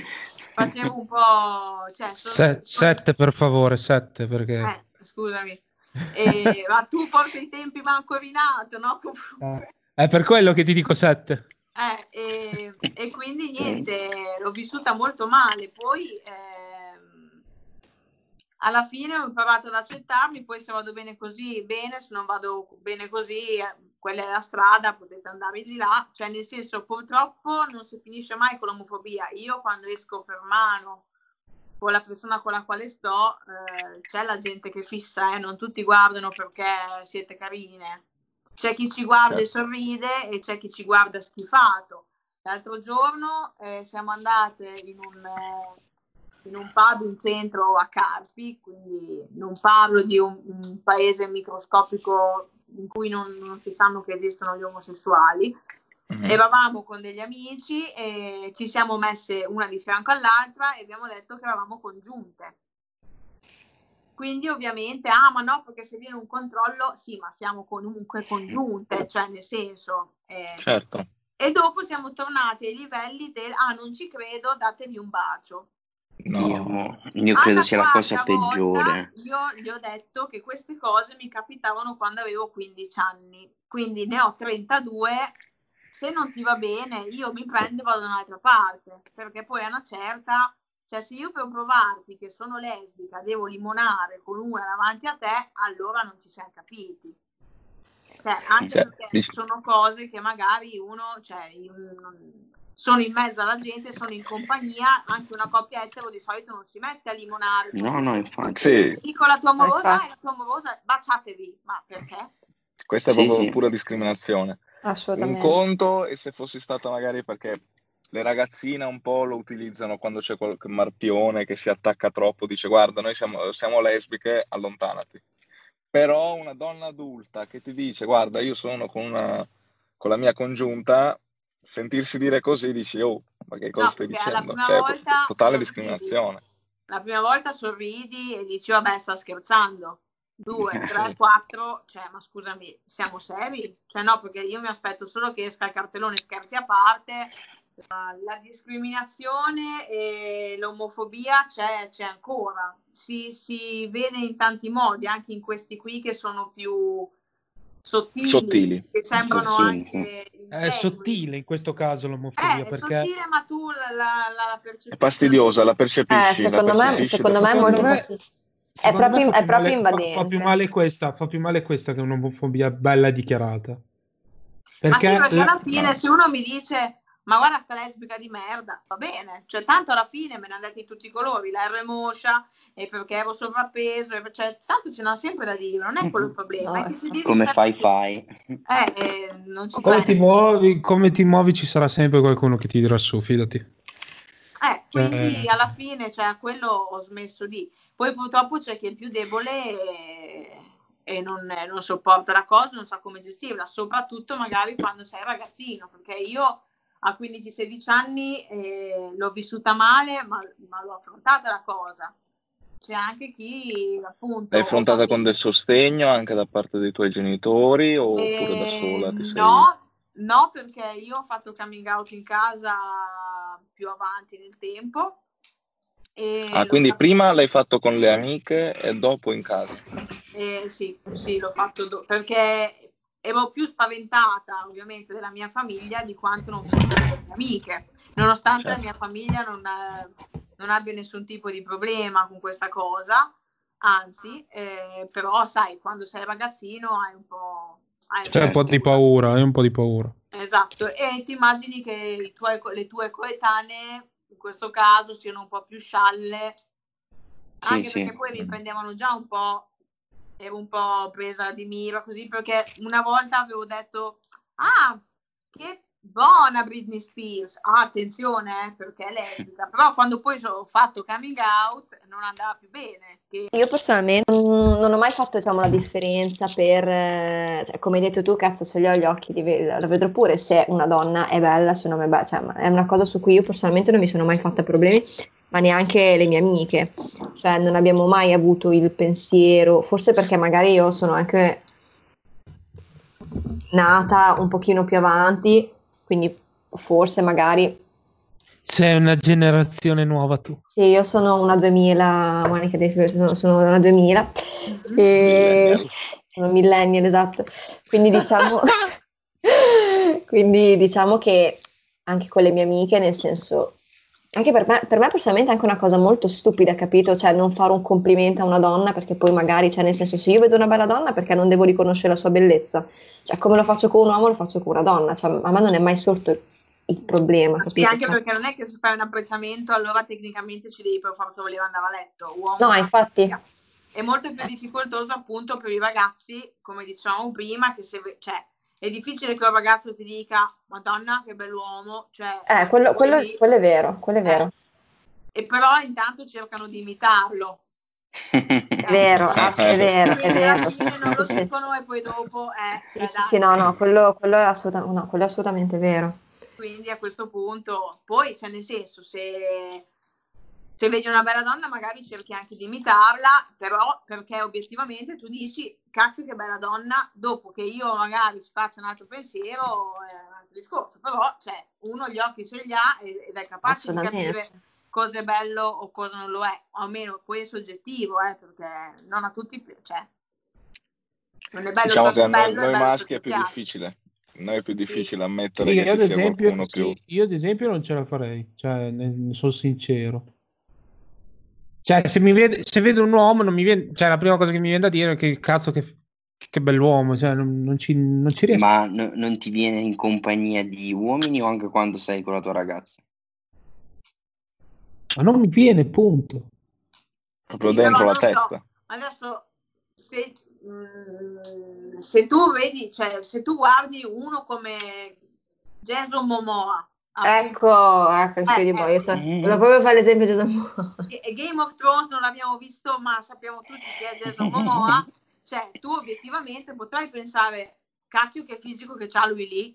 [SPEAKER 2] facevo un po'... Cioè, sono-
[SPEAKER 1] Se- sette per favore, sette perché...
[SPEAKER 2] Eh, scusami. E, ma tu forse i tempi manco rinato, no?
[SPEAKER 1] Eh, È per quello che ti dico sette.
[SPEAKER 2] Eh, e, e quindi niente, l'ho vissuta molto male. Poi ehm, alla fine ho imparato ad accettarmi, poi se vado bene così, bene, se non vado bene così, eh, quella è la strada, potete andare di là. Cioè, nel senso, purtroppo non si finisce mai con l'omofobia. Io quando esco per mano con la persona con la quale sto, eh, c'è la gente che fissa, eh, non tutti guardano perché siete carine. C'è chi ci guarda e
[SPEAKER 4] Certo.
[SPEAKER 2] sorride e c'è chi ci guarda schifato. L'altro giorno eh, siamo andate in un, eh, in un pub in centro a Carpi, quindi non parlo di un, un paese microscopico in cui non, non si sanno che esistono gli omosessuali.
[SPEAKER 4] Mhm.
[SPEAKER 2] Eravamo con degli amici e ci siamo messe una di fianco all'altra e abbiamo detto che eravamo congiunte. Quindi ovviamente, ah ma no, perché se viene un controllo, sì, ma siamo comunque congiunte, cioè nel senso... eh,
[SPEAKER 4] Certo.
[SPEAKER 2] E dopo siamo tornati ai livelli del, ah non ci credo, datevi un bacio.
[SPEAKER 4] No.
[SPEAKER 3] Io, io credo
[SPEAKER 2] Alla
[SPEAKER 3] sia la cosa
[SPEAKER 2] volta
[SPEAKER 3] peggiore.
[SPEAKER 2] Io gli ho detto che queste cose mi capitavano quando avevo 15 anni, quindi ne ho 32. Se non ti va bene, io mi prendo e vado da un'altra parte, perché poi a una certa, cioè se io per provarti che sono lesbica devo limonare con una davanti a te, allora non ci siamo capiti. Cioè, anche
[SPEAKER 4] Cioè,
[SPEAKER 2] perché
[SPEAKER 4] dici-
[SPEAKER 2] sono cose che magari uno, cioè, io non- sono in mezzo alla gente, sono in compagnia, anche una coppia etero di solito non si mette a limonare.
[SPEAKER 3] No, no, infatti.
[SPEAKER 4] Sì,
[SPEAKER 2] Dico la tua amorosa
[SPEAKER 5] Infatti.
[SPEAKER 2] e la tua amorosa, baciatevi, ma perché?
[SPEAKER 4] questa è
[SPEAKER 3] Sì,
[SPEAKER 4] proprio
[SPEAKER 3] sì.
[SPEAKER 4] pura discriminazione. Un
[SPEAKER 5] Assolutamente.
[SPEAKER 4] conto e se fossi stata magari perché le ragazzine un po' lo utilizzano quando c'è qualche marpione che si attacca troppo, dice guarda noi siamo, siamo lesbiche, allontanati. Però una donna adulta che ti dice guarda io sono con, una, con la mia congiunta, sentirsi dire così dici oh ma che cosa
[SPEAKER 2] No,
[SPEAKER 4] stai dicendo? Cioè,
[SPEAKER 2] volta
[SPEAKER 4] totale discriminazione.
[SPEAKER 2] La prima volta sorridi e dici, vabbè, sta scherzando. Due, tre, quattro, cioè, ma scusami, siamo seri? Cioè, no, perché io mi aspetto solo che esca il cartellone scherzi a parte La discriminazione e l'omofobia c'è, c'è ancora, si, si, vede in tanti modi, anche in questi qui che sono più sottili,
[SPEAKER 4] sottili.
[SPEAKER 2] che sembrano
[SPEAKER 3] Sottili,
[SPEAKER 2] anche...
[SPEAKER 1] È sottile in questo caso l'omofobia
[SPEAKER 2] Eh, è
[SPEAKER 1] perché
[SPEAKER 2] sottile, ma tu la, la, la percepisci.
[SPEAKER 4] È fastidiosa, la
[SPEAKER 5] Eh,
[SPEAKER 4] percepisci. la
[SPEAKER 5] secondo me,
[SPEAKER 4] percepisci
[SPEAKER 5] secondo me è molto
[SPEAKER 1] me-
[SPEAKER 5] fastidioso. È
[SPEAKER 1] me
[SPEAKER 5] proprio, è proprio
[SPEAKER 1] male- fa-
[SPEAKER 5] invadente.
[SPEAKER 1] Fa, più male questa, fa più male questa che un'omofobia bella dichiarata.
[SPEAKER 2] Ma
[SPEAKER 1] Perché,
[SPEAKER 2] sì, perché
[SPEAKER 1] la-
[SPEAKER 2] alla fine se uno mi dice ma guarda sta lesbica di merda, va bene, cioè tanto alla fine me ne hanno detti tutti i colori, la R moscia, e perché ero sovrappeso, e cioè, tanto ce n'ha sempre da dire, non è quello il problema.
[SPEAKER 5] No,
[SPEAKER 2] è che se devi
[SPEAKER 3] Come fai fai?
[SPEAKER 2] Eh, eh, non ci
[SPEAKER 1] come, ti muovi, come ti muovi ci sarà sempre qualcuno che ti dirà su, fidati.
[SPEAKER 2] Eh, quindi
[SPEAKER 1] Cioè-
[SPEAKER 2] alla fine, cioè, a quello ho smesso di. Poi purtroppo c'è chi è più debole e, e non, eh, non sopporta la cosa, non sa come gestirla, soprattutto magari quando sei ragazzino, perché io a 15-16 anni eh, l'ho vissuta male, ma, ma l'ho affrontata la cosa. C'è anche chi appunto...
[SPEAKER 4] L'hai affrontata con del sostegno anche da parte dei tuoi genitori oppure da
[SPEAKER 2] Eh,
[SPEAKER 4] sola ti sei...
[SPEAKER 2] No, no, perché io ho fatto coming out in casa più avanti nel tempo.
[SPEAKER 4] Ah, quindi
[SPEAKER 2] fatto-
[SPEAKER 4] prima l'hai fatto con le amiche e dopo in casa.
[SPEAKER 2] eh, sì, sì, l'ho fatto do- perché ero più spaventata ovviamente della mia famiglia di quanto non fossi delle mie amiche, nonostante
[SPEAKER 4] Certo.
[SPEAKER 2] la mia famiglia non, eh, non abbia nessun tipo di problema con questa cosa, anzi, eh, però sai, quando sei ragazzino hai un po'... hai
[SPEAKER 1] C'è un po' di paura, hai un po' di paura.
[SPEAKER 2] Esatto, e ti immagini che i tuoi le tue coetanee in questo caso siano un po' più scialle, anche
[SPEAKER 3] sì.
[SPEAKER 2] perché poi mi prendevano già un po', ero un po' presa di mira così, perché una volta avevo detto, ah, che buona Britney Spears, ah, attenzione, eh, perché è lesbica, però quando poi ho fatto coming out non andava più bene, che
[SPEAKER 5] Io personalmente non, ho mai fatto diciamo, la differenza per, eh, cioè, come hai detto tu, cazzo, ce li ho gli occhi, li la vedrò pure se una donna è bella, se non è bella, cioè, è una cosa su cui io personalmente non mi sono mai fatta problemi, ma neanche le mie amiche, cioè non abbiamo mai avuto il pensiero, forse perché magari io sono anche nata un pochino più avanti, quindi forse magari
[SPEAKER 1] Sei una generazione nuova tu.
[SPEAKER 5] sì, io sono una 2000, Monica, adesso sono, sono una 2000
[SPEAKER 2] Mhm.
[SPEAKER 5] e sono millennial, esatto. Quindi diciamo, quindi diciamo che anche con le mie amiche, nel senso, anche per me, per me personalmente è anche una cosa molto stupida, capito? Cioè non fare un complimento a una donna perché poi magari, cioè nel senso, se io vedo una bella donna perché non devo riconoscere la sua bellezza, cioè come lo faccio con un uomo lo faccio con una donna, cioè a me non è mai sorto il, il problema,
[SPEAKER 2] Sì,
[SPEAKER 5] capito?
[SPEAKER 2] anche
[SPEAKER 5] Cioè-
[SPEAKER 2] perché non è che se fai un apprezzamento allora tecnicamente ci devi per forza voler andare a letto. Uomo,
[SPEAKER 5] No, infatti.
[SPEAKER 2] È molto più difficoltoso appunto per i ragazzi, come dicevamo prima, che se, cioè, è difficile che un ragazzo ti dica Madonna che bell'uomo, cioè,
[SPEAKER 5] Eh, quello, quello-
[SPEAKER 2] quindi-
[SPEAKER 5] quello è vero, quello è vero.
[SPEAKER 2] e però intanto cercano di imitarlo.
[SPEAKER 5] È vero,
[SPEAKER 3] Eh,
[SPEAKER 5] è vero, è vero. Sì,
[SPEAKER 2] non lo
[SPEAKER 5] sì.
[SPEAKER 2] dicono e poi dopo eh,
[SPEAKER 5] Sì,
[SPEAKER 2] cioè,
[SPEAKER 5] sì, sì, no, no, quello, quello è assoluta- no, quello è assolutamente vero.
[SPEAKER 2] Quindi a questo punto, poi cioè nel senso, se, se vedi una bella donna magari cerchi anche di imitarla, però perché obiettivamente tu dici, cacchio che bella donna, dopo che io magari faccio un altro pensiero è un altro discorso, però cioè, uno gli occhi ce li ha ed è capace di capire cosa è bello o cosa non lo è, o almeno poi è soggettivo, eh, perché non a tutti piace. Cioè, non è bello
[SPEAKER 4] Diciamo
[SPEAKER 2] ciò
[SPEAKER 4] che a
[SPEAKER 2] è
[SPEAKER 4] noi, noi maschi è più
[SPEAKER 2] piace.
[SPEAKER 4] difficile. Noi è più difficile ammettere
[SPEAKER 1] Sì,
[SPEAKER 4] che
[SPEAKER 1] io, ad
[SPEAKER 4] ci sia
[SPEAKER 1] esempio,
[SPEAKER 4] qualcuno più...
[SPEAKER 1] sì, io ad esempio non ce la farei, cioè, ne, ne sono sincero. Cioè, se, mi vede, se vedo un uomo, non mi viene, cioè, la prima cosa che mi viene da dire è che cazzo, che, che bell'uomo, cioè, non, non ci, non ci riesco.
[SPEAKER 3] Ma no- non ti viene in compagnia di uomini o anche quando sei con la tua ragazza?
[SPEAKER 1] Ma non mi viene, punto.
[SPEAKER 4] proprio dentro la testa.
[SPEAKER 2] Adesso, se, mm, se tu vedi, cioè, se tu guardi uno come Jason Momoa,
[SPEAKER 5] Ecco, ecco, il
[SPEAKER 2] Eh,
[SPEAKER 5] boy, io
[SPEAKER 2] ecco.
[SPEAKER 5] so-
[SPEAKER 3] Mm.
[SPEAKER 5] volevo proprio fare l'esempio di Gesù Momoa.
[SPEAKER 2] Game of Thrones non l'abbiamo visto, ma sappiamo tutti chi è Jason Momoa, cioè tu obiettivamente potrai pensare, cacchio che fisico che c'ha lui lì,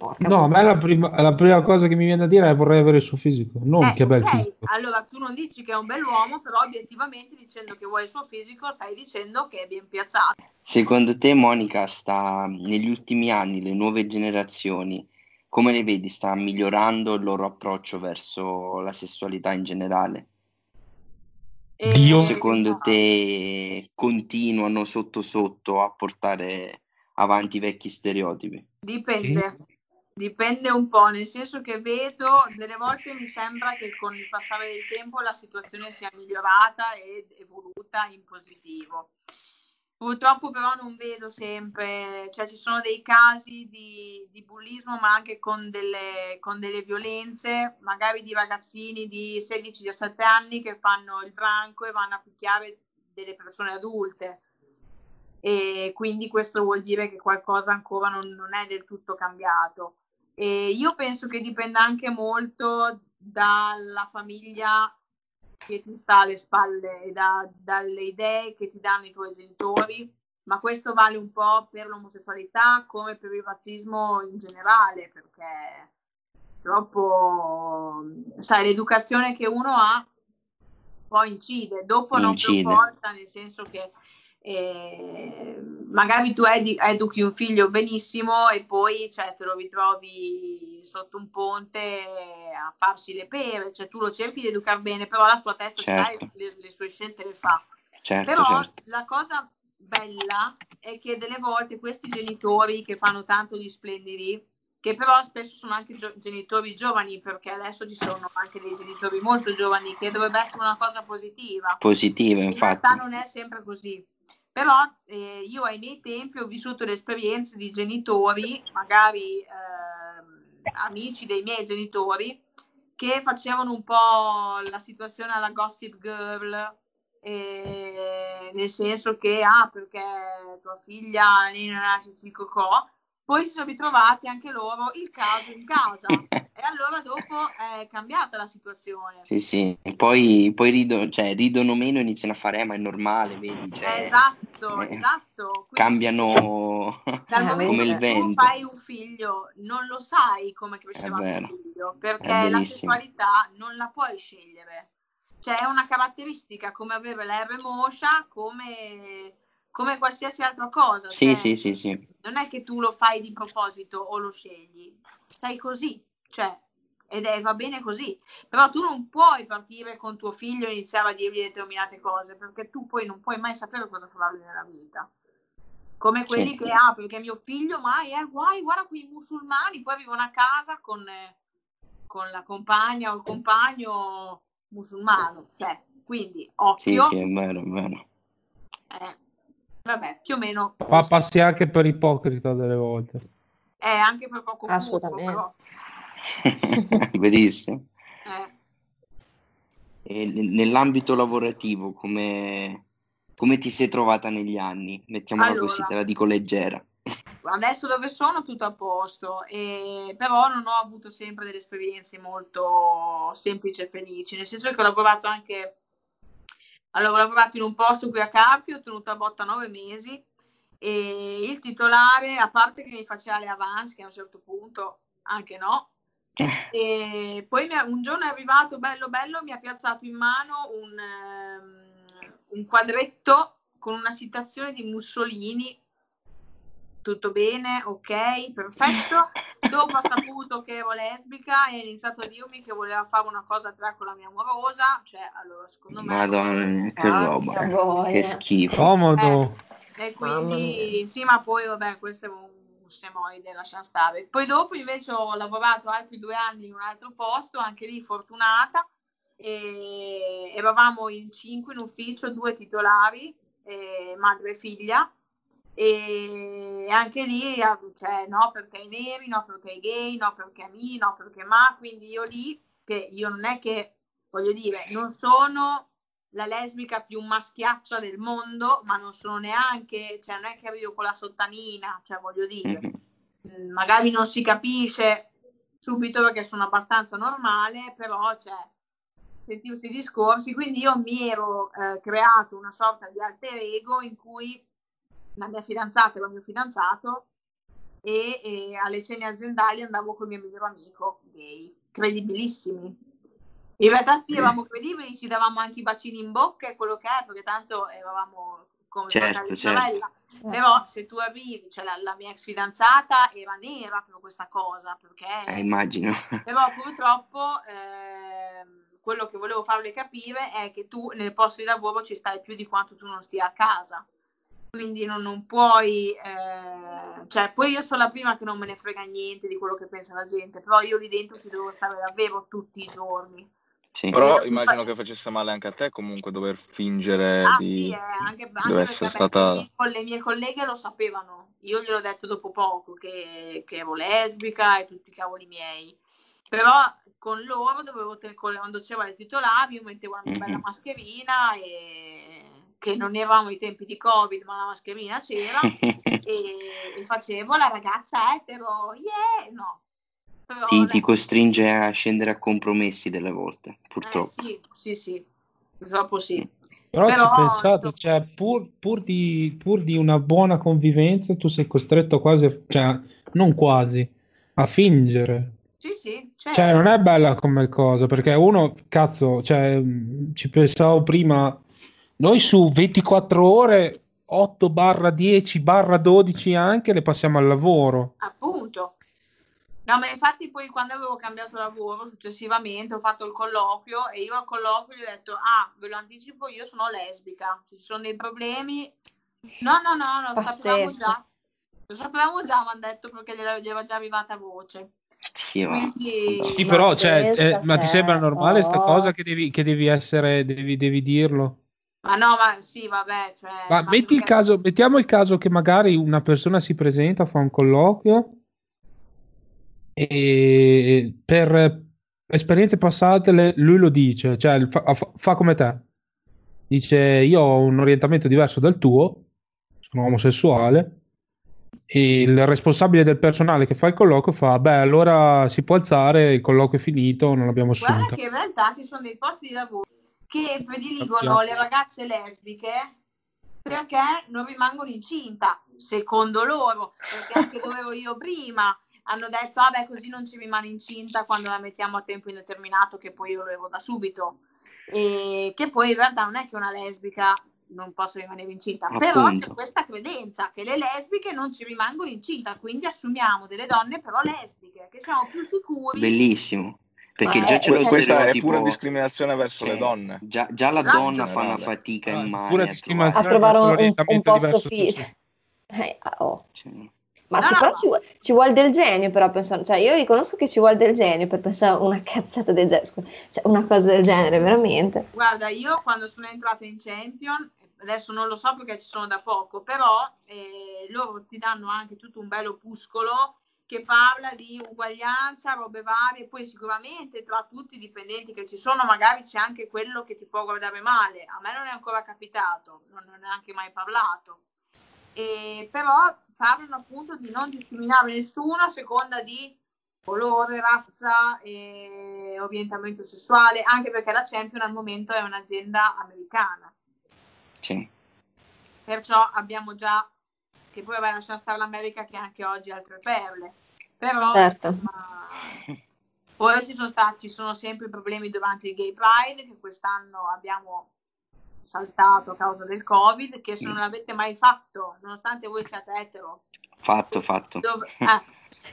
[SPEAKER 5] Porca
[SPEAKER 1] No, a me la prima, la prima cosa che mi viene da dire è vorrei avere il suo fisico, non
[SPEAKER 2] Eh,
[SPEAKER 1] che bel
[SPEAKER 2] ok,
[SPEAKER 1] fisico.
[SPEAKER 2] allora tu non dici che è un bell'uomo, però obiettivamente dicendo che vuoi il suo fisico stai dicendo che è ben piazzato.
[SPEAKER 3] Secondo te, Monica, sta negli ultimi anni le nuove generazioni come le vedi? Sta migliorando il loro approccio verso la sessualità in generale?
[SPEAKER 2] E-
[SPEAKER 1] Dio-
[SPEAKER 3] Secondo te continuano sotto sotto a portare avanti i vecchi stereotipi?
[SPEAKER 2] Dipende, dipende un po', nel senso che vedo, delle volte mi sembra che con il passare del tempo la situazione sia migliorata ed evoluta in positivo. Purtroppo però non vedo sempre, cioè ci sono dei casi di, di bullismo ma anche con delle, con delle violenze, magari di ragazzini di 16-17 anni che fanno il branco e vanno a picchiare delle persone adulte e quindi questo vuol dire che qualcosa ancora non, non è del tutto cambiato. E io penso che dipenda anche molto dalla famiglia che ti sta alle spalle e da- dalle idee che ti danno i tuoi genitori, ma questo vale un po' per l'omosessualità come per il razzismo in generale, perché purtroppo, sai, l'educazione che uno ha poi incide, dopo non
[SPEAKER 3] Incide.
[SPEAKER 2] per forza, nel senso che eh, magari tu edi- educhi un figlio benissimo e poi cioè, te lo ritrovi sotto un ponte a farsi le pere, cioè tu lo cerchi di educare bene, però la sua testa
[SPEAKER 3] Certo.
[SPEAKER 2] le, le sue scelte le fa.
[SPEAKER 3] Certo,
[SPEAKER 2] Però
[SPEAKER 3] certo.
[SPEAKER 2] la cosa bella è che delle volte questi genitori che fanno tanto gli splendidi, che però spesso sono anche gio- genitori giovani, perché adesso ci sono anche dei genitori molto giovani, che dovrebbe essere una cosa positiva.
[SPEAKER 3] Positiva,
[SPEAKER 2] In
[SPEAKER 3] infatti.
[SPEAKER 2] realtà non è sempre così. Però eh, io ai miei tempi ho vissuto le esperienze di genitori, magari ehm, amici dei miei genitori, che facevano un po' la situazione alla Gossip Girl, eh, nel senso che, ah, perché tua figlia non il cocò, poi si sono ritrovati anche loro il caso in casa e allora dopo è cambiata la situazione.
[SPEAKER 3] Sì, sì. E Poi, poi ridono, cioè, ridono meno e iniziano a fare, eh, ma è normale, vedi? Cioè,
[SPEAKER 2] Eh, esatto,
[SPEAKER 3] eh,
[SPEAKER 2] esatto. Quindi-
[SPEAKER 3] cambiano come il
[SPEAKER 2] che tu
[SPEAKER 3] vento.
[SPEAKER 2] fai un figlio, non lo sai come crescerà
[SPEAKER 3] vero.
[SPEAKER 2] figlio, perché la sessualità non la puoi scegliere. Cioè è una caratteristica come avere la R moscia, come, come qualsiasi altra cosa.
[SPEAKER 3] Sì,
[SPEAKER 2] Cioè,
[SPEAKER 3] sì, sì, sì.
[SPEAKER 2] Non è che tu lo fai di proposito o lo scegli, sei così, cioè, ed è, va bene così. Però tu non puoi partire con tuo figlio e iniziare a dirgli determinate cose, perché tu poi non puoi mai sapere cosa farà lui nella vita. Come quelli
[SPEAKER 3] Certo.
[SPEAKER 2] che, ah, perché mio figlio mai è guai, guarda quei musulmani, poi vivono a casa con, eh, con la compagna o il compagno musulmano. Cioè, quindi,
[SPEAKER 3] Sì,
[SPEAKER 2] occhio,
[SPEAKER 3] sì, è vero, è vero.
[SPEAKER 2] eh, vabbè, più o meno,
[SPEAKER 1] Pa- passi anche per ipocrita delle volte.
[SPEAKER 2] è anche per poco
[SPEAKER 5] Assolutamente.
[SPEAKER 2] però.
[SPEAKER 3] Verissimo.
[SPEAKER 2] eh.
[SPEAKER 3] E nell'ambito lavorativo, come, come ti sei trovata negli anni? Mettiamola così,
[SPEAKER 2] Allora.
[SPEAKER 3] te la dico leggera.
[SPEAKER 2] adesso dove sono tutto a posto, e, però non ho avuto sempre delle esperienze molto semplici e felici, nel senso che ho lavorato anche, allora, ho lavorato in un posto qui a Carpi, ho tenuto a botta nove mesi e il titolare, a parte che mi faceva le avance, che a un certo punto anche no, e poi un giorno è arrivato bello bello, mi ha piazzato in mano un, ehm, un quadretto con una citazione di Mussolini. Tutto bene, ok, perfetto. Dopo ha saputo che ero lesbica e ha iniziato a dirmi che voleva fare una cosa tra con la mia amorosa. Cioè, allora, secondo me.
[SPEAKER 3] Madonna, che roba.
[SPEAKER 5] che voglia.
[SPEAKER 3] Che schifo.
[SPEAKER 1] Comodo.
[SPEAKER 2] E
[SPEAKER 5] Mamma
[SPEAKER 2] quindi, sì, ma poi, vabbè, questo è un semoide, lasciamo stare. Poi dopo invece ho lavorato altri due anni in un altro posto, anche lì fortunata, e eravamo in cinque in ufficio, due titolari, eh, madre e figlia, e anche lì, ah, cioè, no perché i neri, no perché i gay, no perché mi, no perché ma, quindi io lì, che io non è che, voglio dire, non sono la lesbica più maschiaccia del mondo, ma non sono neanche, cioè non è che arrivo con la sottanina, cioè voglio dire,
[SPEAKER 3] Mhm.
[SPEAKER 2] mm, magari non si capisce subito perché sono abbastanza normale, però cioè, sentivo questi discorsi, quindi io mi ero eh, creato una sorta di alter ego in cui la mia fidanzata era il mio fidanzato e, e alle cene aziendali andavo col mio migliore amico gay, credibilissimi. In realtà sì, eravamo credibili, ci davamo anche i bacini in bocca e quello che è, perché tanto eravamo come
[SPEAKER 3] Certo, certo.
[SPEAKER 2] sorella. Però se tu arrivi, cioè la, la mia ex fidanzata era nera per questa cosa, perché
[SPEAKER 3] Eh, immagino.
[SPEAKER 2] però purtroppo ehm, quello che volevo farle capire è che tu nel posto di lavoro ci stai più di quanto tu non stia a casa. Quindi non, non puoi, eh, cioè poi io sono la prima che non me ne frega niente di quello che pensa la gente, però io lì dentro ci devo stare davvero tutti i giorni.
[SPEAKER 3] Sì.
[SPEAKER 4] Però
[SPEAKER 2] Io-
[SPEAKER 4] immagino che facesse male anche a te comunque dover fingere
[SPEAKER 2] Ah
[SPEAKER 4] di...
[SPEAKER 2] sì, eh, anche, anche
[SPEAKER 4] deve
[SPEAKER 2] perché
[SPEAKER 4] essere stata-
[SPEAKER 2] con le mie colleghe lo sapevano, io gliel'ho detto dopo poco che, che ero lesbica e tutti i cavoli miei, però con loro dovevo te- con- quando c'era il titolare io mettevo una mia bella mascherina e che non eravamo i tempi di covid ma la mascherina c'era e, e facevo la ragazza etero, yeah, no. Però,
[SPEAKER 3] Ti, costringe a scendere a compromessi delle volte,
[SPEAKER 2] eh,
[SPEAKER 3] purtroppo.
[SPEAKER 2] sì, sì, sì, purtroppo sì.
[SPEAKER 1] Però,
[SPEAKER 2] Però,
[SPEAKER 1] ci pensate,
[SPEAKER 2] insomma-
[SPEAKER 1] cioè, pur, pur di, pur di una buona convivenza, tu sei costretto quasi, a- cioè, non quasi, a fingere.
[SPEAKER 2] Sì, sì, certo.
[SPEAKER 1] Cioè, non è bella come cosa, perché uno, cazzo, cioè, mh, ci pensavo prima, noi su 24 ore, 8 barra 10 barra 12 anche, le passiamo al lavoro.
[SPEAKER 2] Appunto. No, ma infatti poi quando avevo cambiato lavoro successivamente ho fatto il colloquio e io al colloquio gli ho detto, ah, ve lo anticipo, io sono lesbica, ci sono dei problemi... No, no, no, lo sapevamo
[SPEAKER 5] Pazzesco.
[SPEAKER 2] già. Lo sapevamo già, mi hanno detto perché gli era già arrivata voce.
[SPEAKER 3] Sì, va.
[SPEAKER 2] Quindi...
[SPEAKER 1] Sì, però, cioè, eh, ma ti sembra normale sta
[SPEAKER 5] oh.
[SPEAKER 1] cosa che devi, che devi essere, devi, devi dirlo?
[SPEAKER 2] Ma no, ma sì, vabbè, cioè...
[SPEAKER 1] Ma
[SPEAKER 2] ma
[SPEAKER 1] metti il caso, mettiamo il caso che magari una persona si presenta, fa un colloquio e per esperienze passate le- lui lo dice, cioè fa, fa- come te. Dice io ho un orientamento diverso dal tuo, sono omosessuale e il responsabile del personale che fa il colloquio fa, beh allora si può alzare, il colloquio è finito, non abbiamo
[SPEAKER 2] Guarda
[SPEAKER 1] assunto.
[SPEAKER 2] che in realtà ci sono dei posti di lavoro che prediligono le ragazze lesbiche perché non rimangono incinta, secondo loro, perché anche dove ero io prima hanno detto, vabbè, così non ci rimane incinta quando la mettiamo a tempo indeterminato, che poi io lo avevo da subito. E che poi in realtà non è che una lesbica non possa rimanere incinta, però
[SPEAKER 3] Appunto.
[SPEAKER 2] c'è questa credenza che le lesbiche non ci rimangono incinta, quindi assumiamo delle donne però lesbiche, che siamo più sicuri.
[SPEAKER 3] Bellissimo. Perché
[SPEAKER 5] Ma
[SPEAKER 3] già c'è lo
[SPEAKER 5] eh,
[SPEAKER 4] Questa è pura discriminazione verso
[SPEAKER 3] cioè,
[SPEAKER 4] le donne.
[SPEAKER 3] Già, già la
[SPEAKER 2] Esatto.
[SPEAKER 3] donna fa una fatica
[SPEAKER 1] Ah,
[SPEAKER 3] immane
[SPEAKER 1] pura
[SPEAKER 3] a
[SPEAKER 5] a
[SPEAKER 3] trovare.
[SPEAKER 5] un, un posto fisso. Eh, oh.
[SPEAKER 3] Cioè,
[SPEAKER 5] Ma
[SPEAKER 2] No,
[SPEAKER 5] ci,
[SPEAKER 2] no,
[SPEAKER 5] ci, vuole, ci vuole del genio però pensare, cioè io riconosco che ci vuole del genio per pensare una cazzata del genere, scusa, cioè una cosa del genere, veramente.
[SPEAKER 2] Guarda, io quando sono entrata in Champion, adesso non lo so perché ci sono da poco, però eh, loro ti danno anche tutto un bello opuscolo che parla di uguaglianza, robe varie, poi sicuramente tra tutti i dipendenti che ci sono magari c'è anche quello che ti può guardare male, a me non è ancora capitato, non ne ho neanche mai parlato, e, però parlano appunto di non discriminare nessuno a seconda di colore, razza e orientamento sessuale, anche perché la Champion al momento è un'azienda americana,
[SPEAKER 3] sì.
[SPEAKER 2] perciò abbiamo già, che poi vabbè lasciamo stare l'America che anche oggi ha altre perle, però
[SPEAKER 5] Certo.
[SPEAKER 2] insomma, poi ci sono stati, ci sono sempre i problemi durante il Gay Pride che quest'anno abbiamo saltato a causa del Covid, che se non l'avete mai fatto, nonostante voi siate etero,
[SPEAKER 3] Fatto, fatto.
[SPEAKER 2] dov- eh,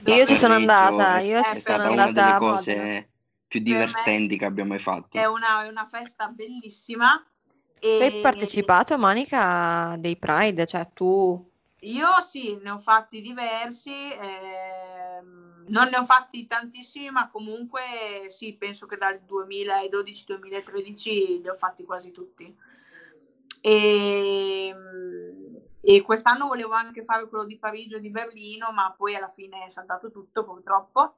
[SPEAKER 5] Io ci sono andata,
[SPEAKER 3] è,
[SPEAKER 5] io
[SPEAKER 3] è
[SPEAKER 5] ci sono
[SPEAKER 3] stata
[SPEAKER 5] andata
[SPEAKER 3] una delle cose
[SPEAKER 5] Modena.
[SPEAKER 3] più divertenti che abbiamo mai fatto.
[SPEAKER 2] è una, è una festa bellissima.
[SPEAKER 5] Tu hai
[SPEAKER 2] E
[SPEAKER 5] partecipato, Monica, dei Pride, cioè tu...
[SPEAKER 2] io sì, ne ho fatti diversi, ehm, non ne ho fatti tantissimi, ma comunque sì, penso che dal 2012-2013 li ho fatti quasi tutti. E, e quest'anno volevo anche fare quello di Parigi e di Berlino, ma poi alla fine è saltato tutto purtroppo.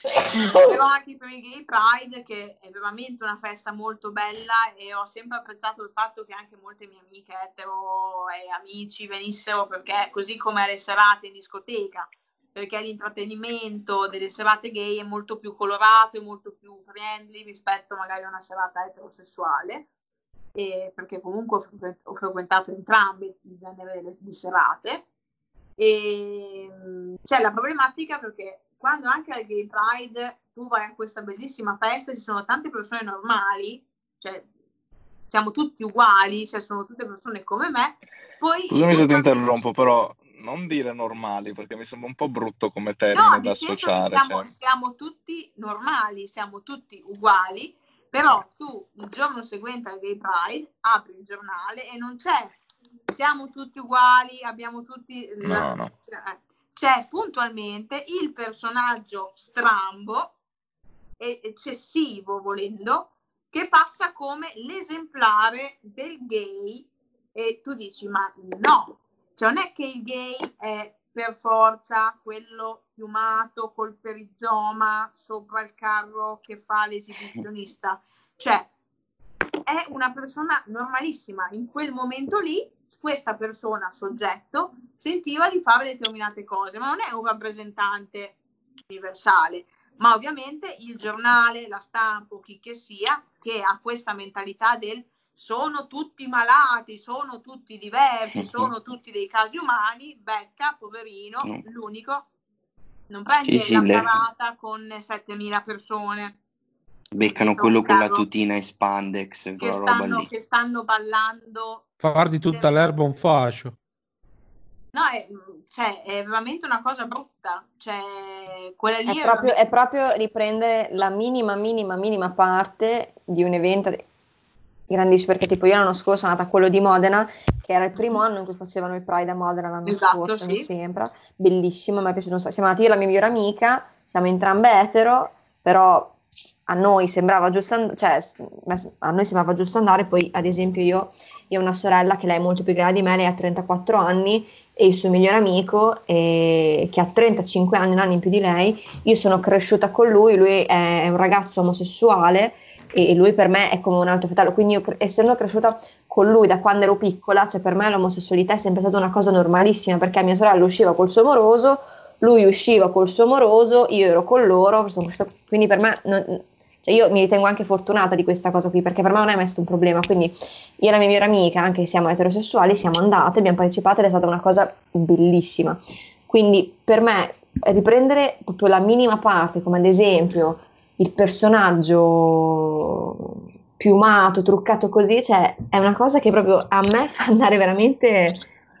[SPEAKER 2] Però anche per il Gay Pride, che è veramente una festa molto bella e ho sempre apprezzato il fatto che anche molte mie amiche etero e amici venissero perché così come alle serate in discoteca, perché l'intrattenimento delle serate gay è molto più colorato e molto più friendly rispetto magari a una serata eterosessuale, e perché comunque ho, frequ- ho frequentato entrambi il genere di serate. E mm, c'è la problematica perché quando anche al Gay Pride tu vai a questa bellissima festa, ci sono tante persone normali, cioè siamo tutti uguali, cioè sono tutte persone come me. Poi,
[SPEAKER 4] Scusami se ti interrompo, però non dire normali perché mi sembra un po' brutto come termine
[SPEAKER 2] no,
[SPEAKER 4] da associare.
[SPEAKER 2] Siamo,
[SPEAKER 4] cioè.
[SPEAKER 2] siamo tutti normali, siamo tutti uguali, però tu il giorno seguente al Gay Pride apri il giornale e non c'è siamo tutti uguali, abbiamo tutti...
[SPEAKER 4] No, no.
[SPEAKER 2] Cioè, c'è puntualmente il personaggio strambo, eccessivo volendo, che passa come l'esemplare del gay. E tu dici ma no, cioè non è che il gay è per forza quello piumato col perizoma sopra il carro che fa l'esibizionista, cioè è una persona normalissima, in quel momento lì questa persona, soggetto, sentiva di fare determinate cose, ma non è un rappresentante universale, ma ovviamente il giornale, la stampa o chi che sia, che ha questa mentalità del sono tutti malati, sono tutti diversi, sono tutti dei casi umani, becca, poverino, l'unico, non prende sì, la parata con 7.000 persone.
[SPEAKER 3] Beccano quello con la tutina e spandex,
[SPEAKER 2] che stanno, che stanno ballando
[SPEAKER 1] far di tutta l'erba un fascio.
[SPEAKER 2] No, è, cioè, è veramente una cosa brutta. Cioè, quella lì
[SPEAKER 5] è, è, proprio, veramente... è proprio riprendere la minima, minima, minima parte di un evento grandissimo. Perché, tipo, io l'anno scorso sono andata a quello di Modena, che era il primo anno in cui facevano il Pride a Modena l'anno esatto, scorso, sì. mi sembra. Bellissimo, mi è piaciuto un sacco. Siamo andati io e la mia migliore amica, siamo entrambe etero, però a noi sembrava giusto, and- cioè, a noi sembrava giusto andare, poi ad esempio io, io ho una sorella che lei è molto più grande di me, lei ha 34 anni e il suo migliore amico eh, che ha 35 anni, un anno in più di lei, io sono cresciuta con lui, lui è un ragazzo omosessuale e lui per me è come un altro fratello, quindi io essendo cresciuta con lui da quando ero piccola, cioè per me l'omosessualità è sempre stata una cosa normalissima perché mia sorella usciva col suo amoroso, lui usciva col suo amoroso, io ero con loro, quindi per me non, cioè io mi ritengo anche fortunata di questa cosa qui, perché per me non è mai stato un problema. Quindi io e la mia migliore amica, anche se siamo eterosessuali, siamo andate, abbiamo partecipato ed è stata una cosa bellissima. Quindi per me riprendere proprio la minima parte, come ad esempio il personaggio piumato, truccato così, cioè è una cosa che proprio a me fa andare veramente...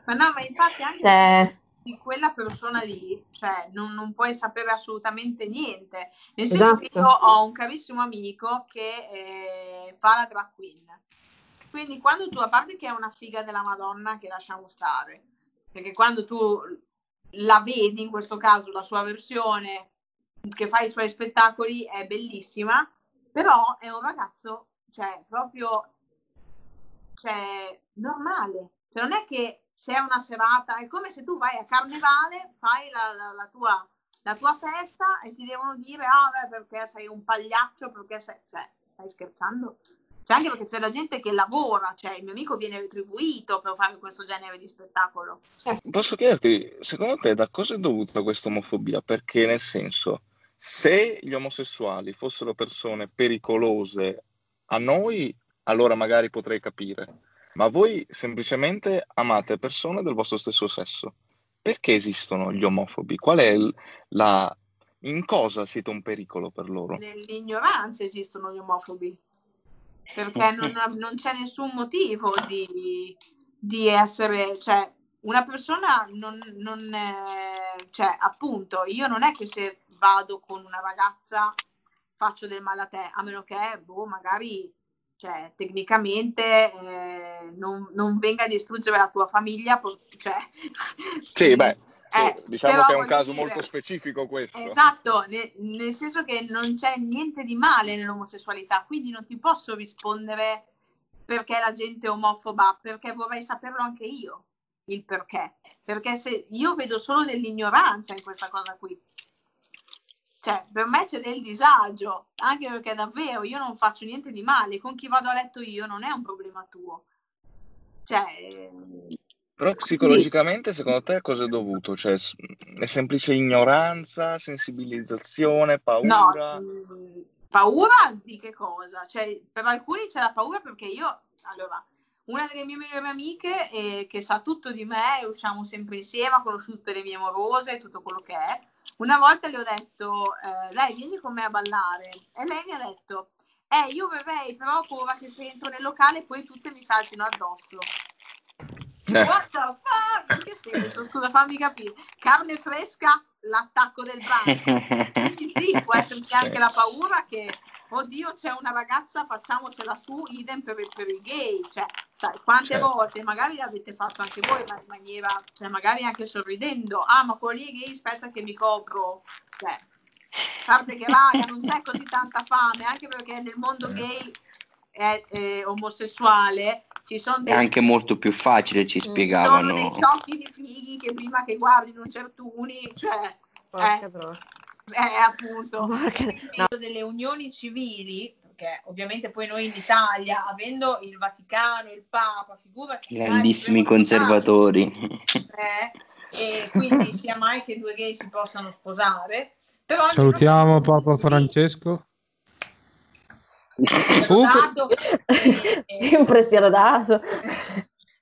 [SPEAKER 2] Ma no, ma infatti anche... Cioè, di quella persona lì, cioè non, non, puoi sapere assolutamente niente. Nel senso esatto. che io ho un carissimo amico che eh, fa la drag queen. Quindi quando tu, a parte che è una figa della Madonna, che lasciamo stare, perché quando tu la vedi, in questo caso la sua versione, che fa i suoi spettacoli, è bellissima, però è un ragazzo, cioè, proprio, cioè, normale. Cioè, non è che se è una serata, è come se tu vai a carnevale, fai la, la, la, tua, la tua, festa e ti devono dire, ah, beh, perché sei un pagliaccio, perché sei... Cioè, stai scherzando? C'è anche perché c'è la gente che lavora, cioè il mio amico viene retribuito per fare questo genere di spettacolo.
[SPEAKER 4] Cioè. Posso chiederti, secondo te da cosa è dovuta questa omofobia? Perché nel senso, se gli omosessuali fossero persone pericolose a noi, allora magari potrei capire ma voi semplicemente amate persone del vostro stesso sesso. Perché esistono gli omofobi? Qual è la... In cosa siete un pericolo per loro?
[SPEAKER 2] Nell'ignoranza esistono gli omofobi. Perché non, non c'è nessun motivo di, di, essere... Cioè, una persona non... non è, cioè, appunto, io non è che se vado con una ragazza faccio del male a te, a meno che, boh, magari cioè tecnicamente eh, non, non, venga a distruggere la tua famiglia. Cioè,
[SPEAKER 4] sì, beh, sì, eh, diciamo che è un caso dire, molto specifico questo.
[SPEAKER 2] Esatto, ne, nel senso che non c'è niente di male nell'omosessualità, quindi non ti posso rispondere perché la gente è omofoba, perché vorrei saperlo anche io, il perché. Perché se io vedo solo dell'ignoranza in questa cosa qui cioè, per me c'è del disagio, anche perché davvero io non faccio niente di male, con chi vado a letto io non è un problema tuo. Cioè,
[SPEAKER 4] però psicologicamente secondo te cosa è dovuto? Cioè, è semplice ignoranza, sensibilizzazione, paura? No,
[SPEAKER 2] paura di che cosa? Cioè, per alcuni c'è la paura perché io, allora, una delle mie migliori amiche eh, che sa tutto di me, usciamo sempre insieme, ha conosciuto tutte le mie amorose, tutto quello che è, una volta le ho detto, eh, dai, vieni con me a ballare. E lei mi ha detto, eh, io verrei, però paura che se entro nel locale poi tutte mi saltino addosso.
[SPEAKER 4] Eh.
[SPEAKER 2] What the fuck? In che senso? Scusa, fammi capire. Carne fresca, l'attacco del brand. Quindi sì, può esserci anche la paura che, oddio, c'è una ragazza, facciamocela su, idem per, per i gay. Cioè, sai, quante
[SPEAKER 4] Certo.
[SPEAKER 2] volte, magari l'avete fatto anche voi, ma in maniera, cioè magari anche sorridendo. Ah, ma quello lì è gay, aspetta che mi copro. Cioè, parte che raga, non c'è così tanta fame, anche perché nel mondo gay e eh, omosessuale ci sono
[SPEAKER 3] È
[SPEAKER 2] dei
[SPEAKER 3] anche molto più facile, ci
[SPEAKER 5] Mm.
[SPEAKER 2] sono
[SPEAKER 3] spiegavano.
[SPEAKER 2] dei ciocchi di fighi che prima che guardino certuni, cioè,
[SPEAKER 5] Porca
[SPEAKER 2] Eh. Eh, appunto,
[SPEAKER 5] no.
[SPEAKER 2] delle unioni civili, perché ovviamente poi noi in Italia, avendo il Vaticano, il Papa, figurati,
[SPEAKER 3] Grandissimi conservatori.
[SPEAKER 2] eh, e quindi sia mai che due gay si possano sposare. Però
[SPEAKER 1] Salutiamo Papa
[SPEAKER 2] civili,
[SPEAKER 1] Francesco.
[SPEAKER 2] Comunque,
[SPEAKER 1] Comunque-
[SPEAKER 5] Sempre sia lodato.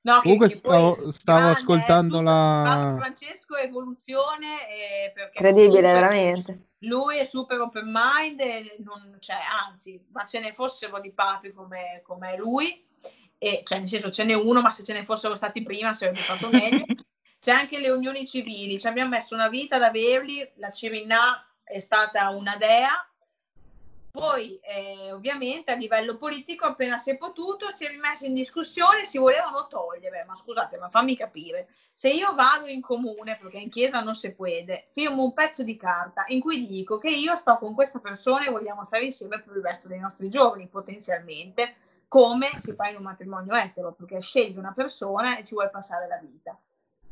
[SPEAKER 2] No,
[SPEAKER 1] Comunque
[SPEAKER 2] che poi
[SPEAKER 1] stavo, stavo
[SPEAKER 2] grande,
[SPEAKER 1] ascoltando
[SPEAKER 2] eh,
[SPEAKER 1] la...
[SPEAKER 2] Francesco evoluzione eh, perché
[SPEAKER 5] Incredibile,
[SPEAKER 2] comunque
[SPEAKER 5] veramente.
[SPEAKER 2] lui è super open mind e non, cioè, anzi ma ce ne fossero di papi come, come lui e cioè nel senso ce n'è uno ma se ce ne fossero stati prima sarebbe stato meglio c'è anche le unioni civili ci abbiamo messo una vita ad averli la Cirinà è stata una dea poi eh, ovviamente a livello politico appena si è potuto si è rimesso in discussione si volevano togliere. Ma scusate ma fammi capire. Se io vado in comune perché in chiesa non si può firmo un pezzo di carta in cui dico che io sto con questa persona e vogliamo stare insieme per il resto dei nostri giorni potenzialmente come si fa in un matrimonio etero perché scegli una persona e ci vuoi passare la vita.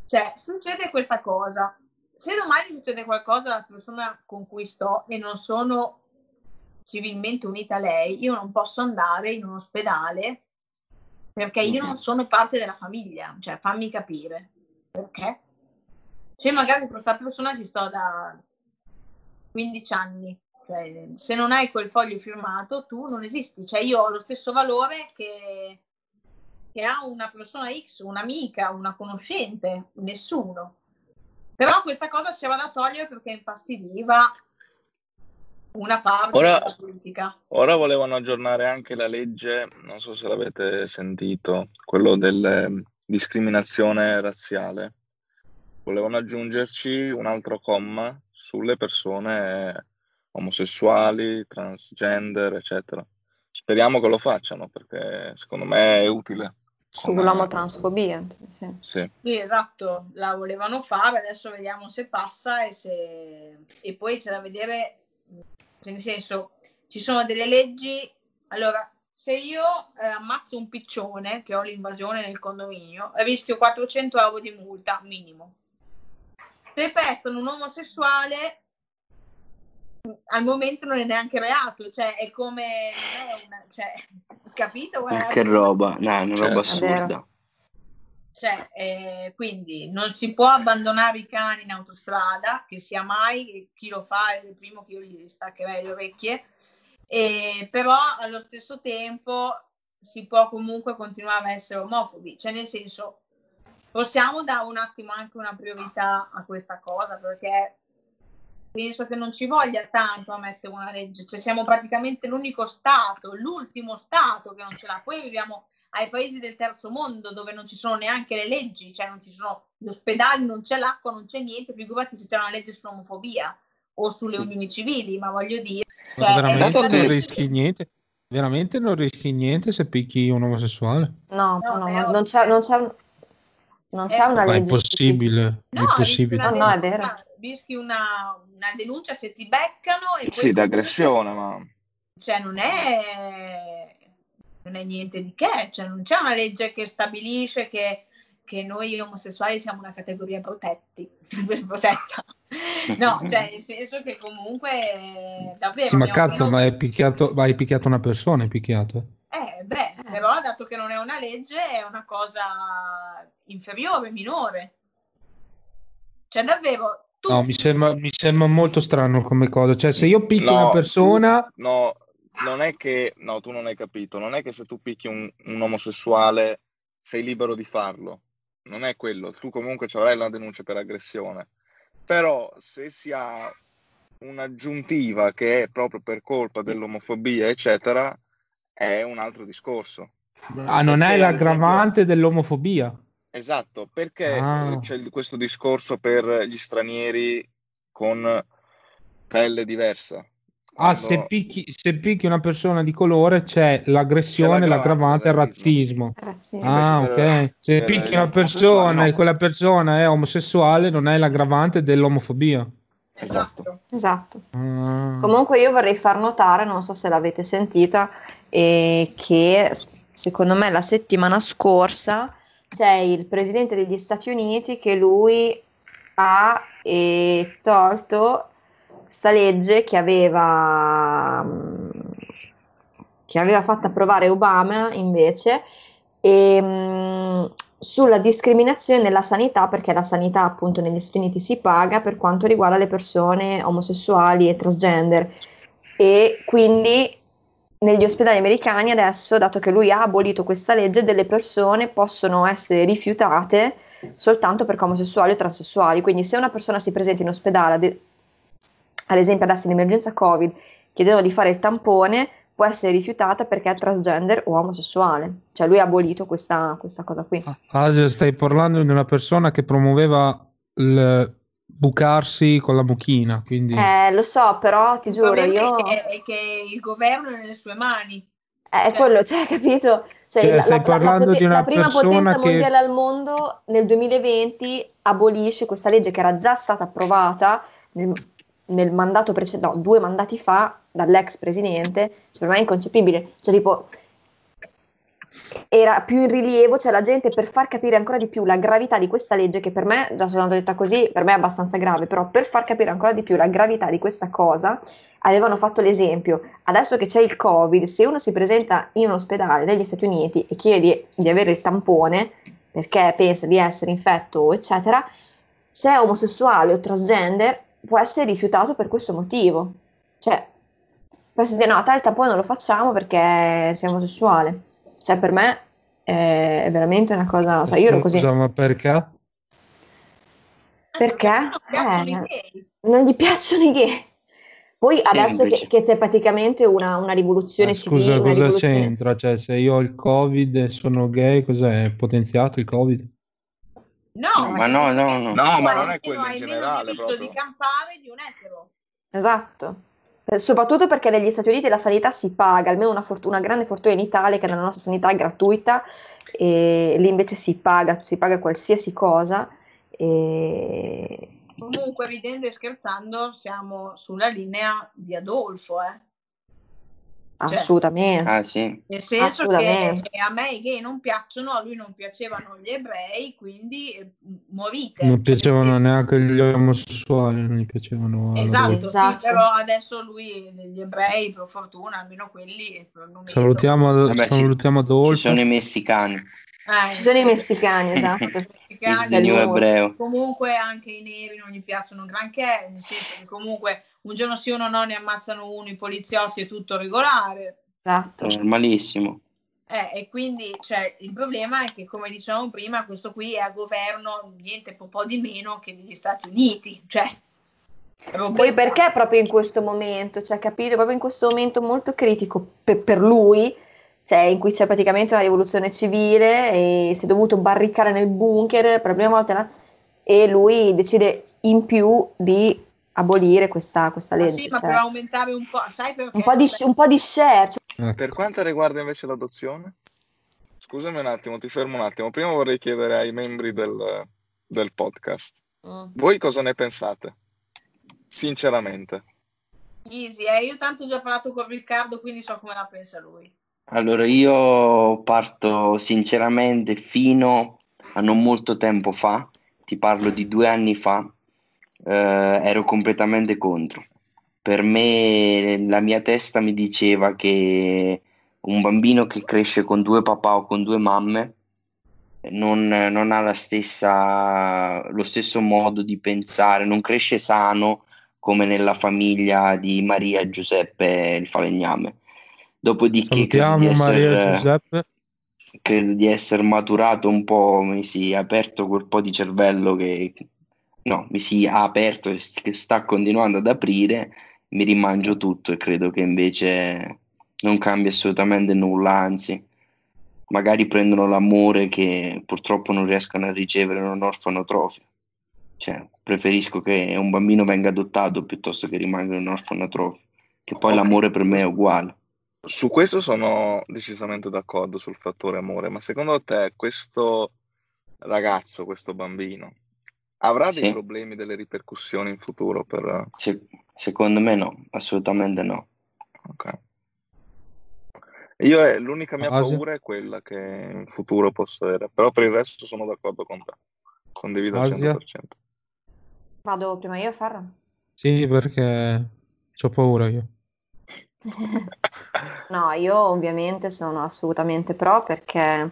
[SPEAKER 2] Cioè succede questa cosa. Se domani succede qualcosa alla persona con cui sto e non sono civilmente unita a lei, io non posso andare in un ospedale perché io non sono parte della famiglia, cioè fammi capire perché. Se magari questa persona ci sto da 15 anni, cioè, se non hai quel foglio firmato tu non esisti, cioè io ho lo stesso valore che, che ha una persona X, un'amica, una conoscente, nessuno. Però questa cosa si va da togliere perché infastidiva una parte
[SPEAKER 4] Ora-
[SPEAKER 2] della politica.
[SPEAKER 4] Ora volevano aggiornare anche la legge, non so se l'avete sentito, quello della discriminazione razziale. Volevano aggiungerci un altro comma sulle persone omosessuali, transgender, eccetera. Speriamo che lo facciano perché secondo me è utile.
[SPEAKER 5] Sull'omotransfobia. Sì.
[SPEAKER 4] Sì.
[SPEAKER 2] Sì, esatto, la volevano fare, adesso vediamo se passa e, se... e poi c'è da vedere, nel senso, ci sono delle leggi, allora, se io eh, ammazzo un piccione che ho l'invasione nel condominio, rischio 400 euro di multa minimo. Se pestano un omosessuale, al momento non è neanche reato, cioè è come, non è una, cioè, capito? Guarda,
[SPEAKER 3] che roba, no, è una roba
[SPEAKER 4] Certo.
[SPEAKER 3] Assurda.
[SPEAKER 2] Cioè, eh, quindi non si può abbandonare i cani in autostrada, che sia mai, chi lo fa è il primo che io gli staccherei le orecchie, e, però allo stesso tempo si può comunque continuare a essere omofobi, cioè nel senso possiamo dare un attimo anche una priorità a questa cosa perché penso che non ci voglia tanto a mettere una legge, cioè siamo praticamente l'unico Stato, l'ultimo Stato che non ce l'ha, poi viviamo ai paesi del terzo mondo dove non ci sono neanche le leggi, cioè non ci sono gli ospedali, non c'è l'acqua, non c'è niente, figurati se c'è una legge sull'omofobia o sulle unioni civili, ma voglio dire...
[SPEAKER 1] Ma
[SPEAKER 2] cioè,
[SPEAKER 1] veramente
[SPEAKER 4] dato
[SPEAKER 1] non
[SPEAKER 4] che-
[SPEAKER 1] rischi niente? Veramente non rischi niente se picchi un omosessuale?
[SPEAKER 5] No,
[SPEAKER 2] No,
[SPEAKER 5] no,
[SPEAKER 2] è
[SPEAKER 5] no,
[SPEAKER 2] ovvio.
[SPEAKER 5] non c'è, non c'è, non c'è
[SPEAKER 2] Eh,
[SPEAKER 5] una
[SPEAKER 1] Ma è
[SPEAKER 5] legge.
[SPEAKER 1] impossibile, è
[SPEAKER 2] No,
[SPEAKER 1] impossibile.
[SPEAKER 2] una
[SPEAKER 5] No, no, è vero.
[SPEAKER 2] rischi una, una denuncia se ti beccano e
[SPEAKER 4] Sì, d'aggressione, ma
[SPEAKER 2] cioè non è, non è niente di che, cioè non c'è una legge che stabilisce che, che noi omosessuali siamo una categoria protetti, protetta. No, cioè nel senso che comunque eh, davvero...
[SPEAKER 1] Sì, ma cazzo, ma hai picchiato, ma hai picchiato una persona, hai picchiato.
[SPEAKER 2] Eh, beh, però dato che non è una legge è una cosa inferiore, minore. Cioè davvero, tu...
[SPEAKER 1] No, mi sembra, mi sembra molto strano come cosa. Cioè, se io picchio
[SPEAKER 4] No,
[SPEAKER 1] una persona...
[SPEAKER 4] tu- no, non è che, no, tu non hai capito, non è che se tu picchi un, un omosessuale sei libero di farlo, non è quello, tu comunque ci avrai la denuncia per aggressione, però se si ha un'aggiuntiva che è proprio per colpa dell'omofobia, eccetera, è un altro discorso.
[SPEAKER 1] Ah, non
[SPEAKER 4] Perché,
[SPEAKER 1] è l'aggravante dell'omofobia.
[SPEAKER 4] Esatto, perché
[SPEAKER 1] Ah.
[SPEAKER 4] eh, c'è il- questo discorso per gli stranieri con pelle diversa?
[SPEAKER 1] Ah,
[SPEAKER 4] Quando-
[SPEAKER 1] se picchi, se picchi una persona di colore c'è l'aggressione,
[SPEAKER 4] C'è
[SPEAKER 1] l'aggravante e il razzismo.
[SPEAKER 5] Grazie.
[SPEAKER 1] Ah, ok. Se picchi una persona e
[SPEAKER 4] no.
[SPEAKER 1] quella persona è omosessuale, non è l'aggravante dell'omofobia.
[SPEAKER 2] Esatto.
[SPEAKER 5] Esatto.
[SPEAKER 1] Ah.
[SPEAKER 5] Comunque io vorrei far notare, non so se l'avete sentita, eh, che secondo me la settimana scorsa c'è il presidente degli Stati Uniti che lui ha eh, tolto sta legge che aveva, mm, che aveva fatto approvare Obama invece e, mm, sulla discriminazione nella sanità, perché la sanità appunto negli Stati Uniti si paga per quanto riguarda le persone omosessuali e transgender e quindi negli ospedali americani adesso, dato che lui ha abolito questa legge, delle persone possono essere rifiutate soltanto perché omosessuali o transessuali. Quindi se una persona si presenta in ospedale, ad, esempio adesso in emergenza Covid, chiedendo di fare il tampone, può essere rifiutata perché è transgender o omosessuale. Cioè lui ha abolito questa, questa cosa qui.
[SPEAKER 1] Asia, stai parlando di una persona che promuoveva il bucarsi con la mucchina, quindi
[SPEAKER 5] Eh, lo so, però ti
[SPEAKER 2] Il
[SPEAKER 5] giuro, io...
[SPEAKER 2] è, che, è che il governo è nelle sue mani.
[SPEAKER 5] È quello, cioè, capito? Cioè,
[SPEAKER 1] Cioè,
[SPEAKER 5] la,
[SPEAKER 1] stai
[SPEAKER 5] la- la- la
[SPEAKER 1] parlando di una
[SPEAKER 5] la prima
[SPEAKER 1] persona
[SPEAKER 5] potenza
[SPEAKER 1] che-
[SPEAKER 5] mondiale al mondo nel 2020 abolisce questa legge che era già stata approvata nel, nel mandato precedente, no, due mandati fa dall'ex presidente. Cioè, per me è inconcepibile. Cioè, tipo, era più in rilievo, cioè la gente per far capire ancora di più la gravità di questa legge, che per me, già sono detta così, per me è abbastanza grave, però per far capire ancora di più la gravità di questa cosa, avevano fatto l'esempio, adesso che c'è il Covid, se uno si presenta in un ospedale negli Stati Uniti e chiede di, di avere il tampone perché pensa di essere infetto, eccetera, se è omosessuale o transgender può essere rifiutato per questo motivo. Cioè, può essere dire no, il tampone non lo facciamo perché sei omosessuale. Cioè, per me è veramente una cosa... Cioè, io ero così.
[SPEAKER 1] Scusa, ma perché?
[SPEAKER 5] Perché?
[SPEAKER 2] Non
[SPEAKER 5] Eh,
[SPEAKER 2] i gay.
[SPEAKER 5] non gli piacciono i gay. Poi adesso che, che c'è praticamente una, una rivoluzione
[SPEAKER 1] Eh,
[SPEAKER 5] civile,
[SPEAKER 1] scusa, cosa
[SPEAKER 5] rivoluzione...
[SPEAKER 1] c'entra? Cioè, se io ho il Covid e sono gay, cos'è? È potenziato il Covid?
[SPEAKER 2] No,
[SPEAKER 3] Ma no, no, no.
[SPEAKER 4] No, ma non
[SPEAKER 2] hai
[SPEAKER 4] è quello in
[SPEAKER 2] hai meno
[SPEAKER 4] generale
[SPEAKER 2] diritto
[SPEAKER 4] proprio.
[SPEAKER 2] di campare di un etero.
[SPEAKER 5] Esatto. Eh, Soprattutto perché negli Stati Uniti la sanità si paga, almeno una, fort- una grande fortuna in Italia che nella nostra sanità è gratuita e lì invece si paga, si paga qualsiasi cosa e...
[SPEAKER 2] Comunque, ridendo e scherzando, siamo sulla linea di Adolfo, eh. Cioè,
[SPEAKER 5] assolutamente.
[SPEAKER 3] Ah, sì.
[SPEAKER 2] Nel senso che
[SPEAKER 5] Assolutamente.
[SPEAKER 2] a me i gay non piacciono, a lui non piacevano gli ebrei, quindi eh, morite.
[SPEAKER 1] Non piacevano neanche gli omosessuali, non gli piacevano
[SPEAKER 2] Esatto,
[SPEAKER 1] loro.
[SPEAKER 2] sì,
[SPEAKER 5] Esatto.
[SPEAKER 2] però adesso lui, gli ebrei, per fortuna, almeno quelli non meritano.
[SPEAKER 1] Salutiamo,
[SPEAKER 3] Vabbè, ci-
[SPEAKER 1] salutiamo
[SPEAKER 3] Ci
[SPEAKER 1] Adolfo.
[SPEAKER 3] sono i messicani.
[SPEAKER 2] Eh,
[SPEAKER 5] Ci sono i messicani, esatto.
[SPEAKER 3] Il
[SPEAKER 2] messicani,
[SPEAKER 5] lui.
[SPEAKER 3] ebreo.
[SPEAKER 2] comunque anche i neri non gli piacciono un granché, nel senso che comunque un giorno sì uno no ne ammazzano uno, i poliziotti è tutto regolare.
[SPEAKER 5] Esatto.
[SPEAKER 3] Normalissimo.
[SPEAKER 2] Eh, e quindi cioè, il problema è che, come dicevamo prima, questo qui è a governo niente po' po' di meno che negli Stati Uniti. Cioè,
[SPEAKER 5] Poi perché proprio in questo momento, cioè capito, proprio in questo momento molto critico per, per lui, cioè in cui c'è praticamente una rivoluzione civile e si è dovuto barricare nel bunker per la prima volta na- e lui decide in più di abolire questa, questa
[SPEAKER 2] Ma
[SPEAKER 5] legge.
[SPEAKER 2] sì, ma
[SPEAKER 5] cioè,
[SPEAKER 2] per aumentare un po', sai perché?
[SPEAKER 5] un, po di, un po' di share, cioè,
[SPEAKER 1] Ecco.
[SPEAKER 4] Per quanto riguarda invece l'adozione, scusami un attimo, ti fermo un attimo. Prima vorrei chiedere ai membri del, del podcast,
[SPEAKER 5] mm,
[SPEAKER 4] voi cosa ne pensate? Sinceramente.
[SPEAKER 2] Easy, eh, io tanto ho già parlato con Riccardo, quindi so come la pensa lui.
[SPEAKER 3] Allora, io parto sinceramente fino a non molto tempo fa, ti parlo di due anni fa, eh, ero completamente contro. Per me la mia testa mi diceva che un bambino che cresce con due papà o con due mamme non, non ha stessa, lo stesso modo di pensare, non cresce sano come nella famiglia di Maria e Giuseppe il falegname. Dopodiché credo di essere, credo di essere maturato un po', mi si è aperto quel po' di cervello che no, mi si è aperto e che sta continuando ad aprire, mi rimangio tutto e credo che invece non cambia assolutamente nulla, anzi, magari prendono l'amore che purtroppo non riescono a ricevere in un orfanotrofio. Cioè, preferisco che un bambino venga adottato piuttosto che rimanga in un orfanotrofio, che poi
[SPEAKER 4] Ok.
[SPEAKER 3] l'amore per me è uguale.
[SPEAKER 4] Su questo sono decisamente d'accordo sul fattore amore, ma secondo te questo ragazzo, questo bambino, avrà dei
[SPEAKER 3] Sì.
[SPEAKER 4] problemi, delle ripercussioni in futuro per...
[SPEAKER 3] Se- secondo me no, assolutamente no.
[SPEAKER 4] ok. Io eh, l'unica mia
[SPEAKER 1] Asia?
[SPEAKER 4] paura è quella che in futuro posso avere, però per il resto sono d'accordo con te, condivido al
[SPEAKER 1] Asia?
[SPEAKER 4] 100%.
[SPEAKER 5] Vado prima io a farla?
[SPEAKER 1] Sì, perché ho paura io.
[SPEAKER 5] No, io ovviamente sono assolutamente pro perché,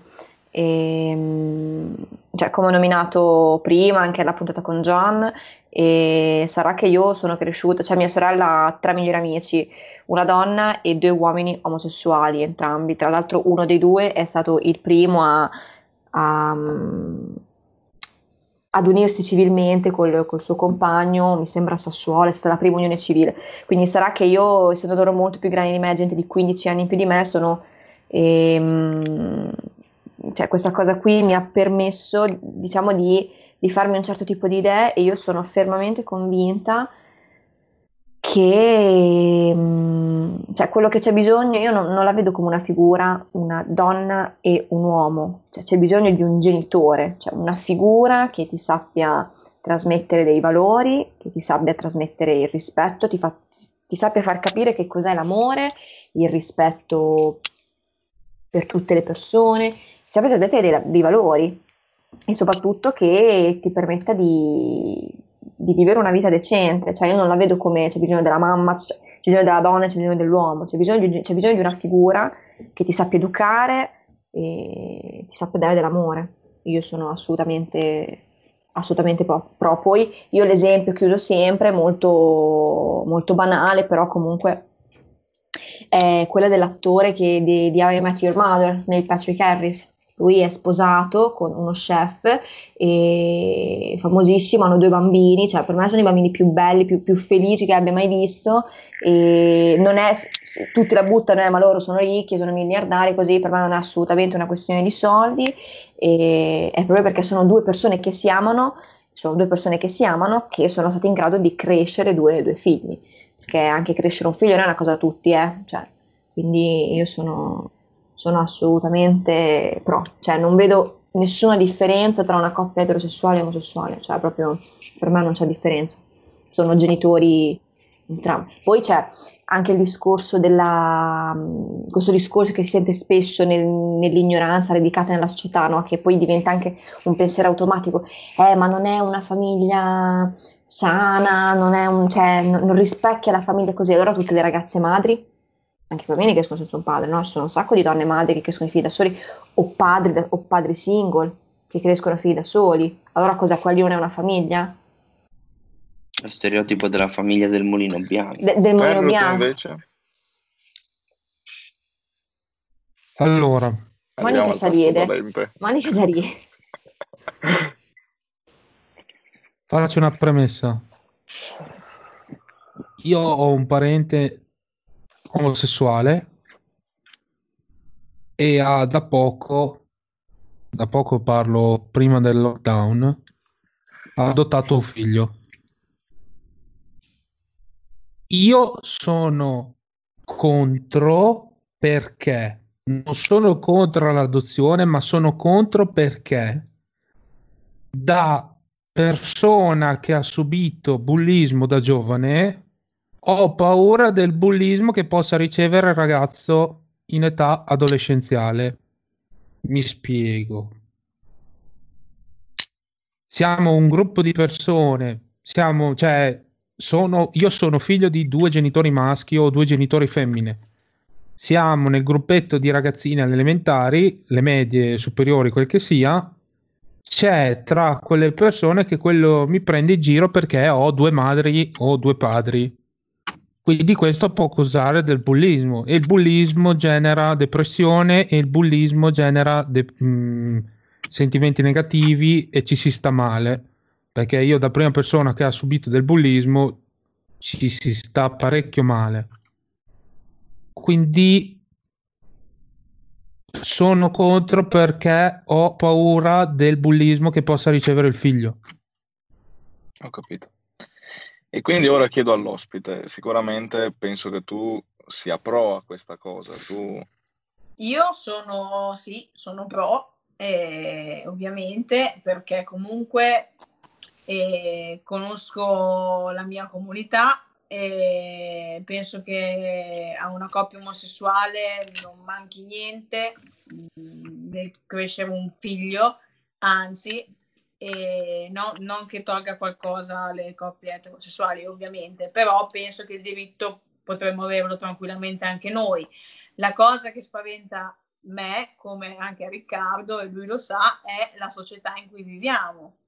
[SPEAKER 5] ehm, cioè, come ho nominato prima anche nella puntata con John, e sarà che io sono cresciuta, cioè mia sorella ha tre migliori amici, una donna e due uomini omosessuali, entrambi. Tra l'altro uno dei due è stato il primo a, a, ad unirsi civilmente col, col suo compagno, mi sembra Sassuolo, è stata la prima unione civile. Quindi sarà che io, essendo loro molto più grandi di me, gente di 15 anni più di me, sono... ehm, cioè questa cosa qui mi ha permesso, diciamo, di, di farmi un certo tipo di idee e io sono fermamente convinta che mm, cioè, quello che c'è bisogno, io non, non la vedo come una figura, una donna e un uomo, cioè, c'è bisogno di un genitore, cioè una figura che ti sappia trasmettere dei valori, che ti sappia trasmettere il rispetto, ti, fa- ti sappia far capire che cos'è l'amore, il rispetto per tutte le persone, ti sappia trasmettere dei, dei valori e soprattutto che ti permetta di, di vivere una vita decente, cioè io non la vedo come c'è bisogno della mamma, c'è, bisogno della donna, c'è bisogno dell'uomo, c'è bisogno di, c'è bisogno di una figura che ti sappia educare e ti sappia dare dell'amore. Io sono assolutamente, assolutamente pro. Poi io l'esempio che uso sempre, molto, molto banale, però comunque è quella dell'attore che, di, di I Met Your Mother, Neil Patrick Harris. Lui è sposato con uno chef e famosissimo, hanno due bambini, cioè per me sono i bambini più belli, più, più felici che abbia mai visto e non è, tutti la buttano, eh, ma loro sono ricchi, sono miliardari, così per me non è assolutamente una questione di soldi, e è proprio perché sono due persone che si amano, sono due persone che si amano, che sono state in grado di crescere due, due figli, perché anche crescere un figlio non è una cosa da tutti, eh? cioè, quindi io sono, sono assolutamente pro, cioè non vedo nessuna differenza tra una coppia eterosessuale e omosessuale, cioè proprio per me non c'è differenza, sono genitori entrambi. Poi c'è anche il discorso della questo discorso che si sente spesso nel, nell'ignoranza radicata nella società, no? che poi diventa anche un pensiero automatico, eh ma non è una famiglia sana, non, un, cioè, non, non rispecchia la famiglia così, allora tutte le ragazze madri anche i bambini che crescono senza un padre, no? Ci sono un sacco di donne madri che crescono i figli da soli o padri, o padri single che crescono figli da soli. Allora cosa quelli non è una famiglia?
[SPEAKER 3] Lo stereotipo della famiglia del mulino bianco.
[SPEAKER 5] De- del mulino
[SPEAKER 4] Ferro, tu
[SPEAKER 5] bianco.
[SPEAKER 4] invece?
[SPEAKER 1] Allora,
[SPEAKER 5] Monica
[SPEAKER 4] al
[SPEAKER 5] ci
[SPEAKER 4] tasto
[SPEAKER 5] riede.
[SPEAKER 4] dolente.
[SPEAKER 5] Monica già rie.
[SPEAKER 1] faccio una premessa. Io ho un parente omosessuale e ha da poco, da poco parlo prima del lockdown, ha adottato un figlio. Io sono contro perché non sono contro l'adozione, ma sono contro perché da persona che ha subito bullismo da giovane ho paura del bullismo che possa ricevere il ragazzo in età adolescenziale. Mi spiego. Siamo un gruppo di persone, siamo, cioè, sono, io sono figlio di due genitori maschi o due genitori femmine. Siamo nel gruppetto di ragazzine alle elementari, le medie, superiori, quel che sia. C'è tra quelle persone che quello mi prende in giro perché ho due madri o due padri. Quindi questo può causare del bullismo e il bullismo genera depressione e il bullismo genera de- mh, sentimenti negativi e ci si sta male. Perché io da prima persona che ha subito del bullismo ci si sta parecchio male. Quindi sono contro perché ho paura del bullismo che possa ricevere il figlio.
[SPEAKER 4] Ho capito. E quindi ora chiedo all'ospite, sicuramente penso che tu sia pro a questa cosa. Tu...
[SPEAKER 2] Io sono, sì, sono pro, eh, ovviamente, perché comunque eh, conosco la mia comunità e penso che a una coppia omosessuale non manchi niente mm, nel crescere un figlio, anzi, e no, non che tolga qualcosa alle coppie eterosessuali, ovviamente, però penso che il diritto potremmo averlo tranquillamente anche noi. La cosa che spaventa me, come anche a Riccardo, e lui lo sa, è la società in cui viviamo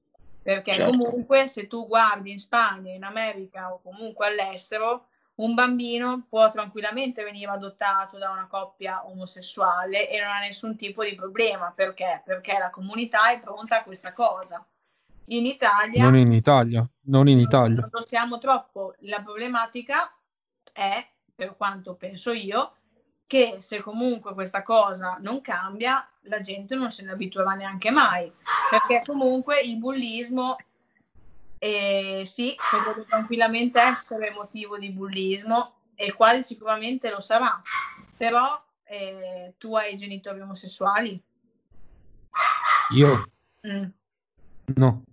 [SPEAKER 2] perché certo. comunque se tu guardi in Spagna, in America o comunque all'estero, un bambino può tranquillamente venire adottato da una coppia omosessuale e non ha nessun tipo di problema. Perché? Perché la comunità è pronta a questa cosa. In Italia...
[SPEAKER 1] Non in Italia, non in Italia.
[SPEAKER 2] Non lo siamo troppo. La problematica è, per quanto penso io, che se comunque questa cosa non cambia, la gente non se ne abituerà neanche mai, perché comunque il bullismo eh, sì, potrebbe tranquillamente essere motivo di bullismo e quasi sicuramente lo sarà, però eh, tu hai genitori omosessuali?
[SPEAKER 1] Io? Mm. No.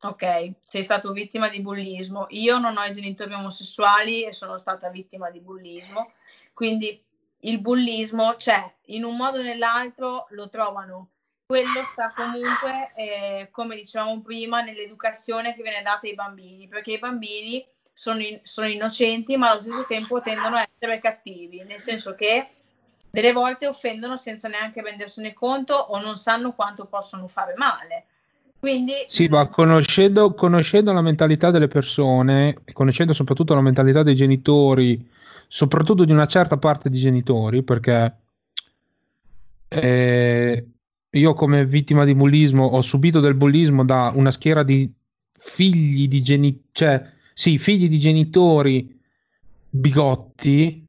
[SPEAKER 2] Ok, sei stato vittima di bullismo. Io non ho i genitori omosessuali e sono stata vittima di bullismo, quindi il bullismo c'è, in un modo o nell'altro lo trovano. Quello sta comunque, eh, come dicevamo prima, nell'educazione che viene data ai bambini, perché i bambini sono, in, sono innocenti, ma allo stesso tempo tendono a essere cattivi, nel senso che delle volte offendono senza neanche rendersene conto o non sanno quanto possono fare male. Quindi,
[SPEAKER 1] sì, ma conoscendo, conoscendo la mentalità delle persone, conoscendo soprattutto la mentalità dei genitori, soprattutto di una certa parte di genitori, perché eh, io come vittima di bullismo ho subito del bullismo da una schiera di figli di genitori, cioè sì, figli di genitori bigotti,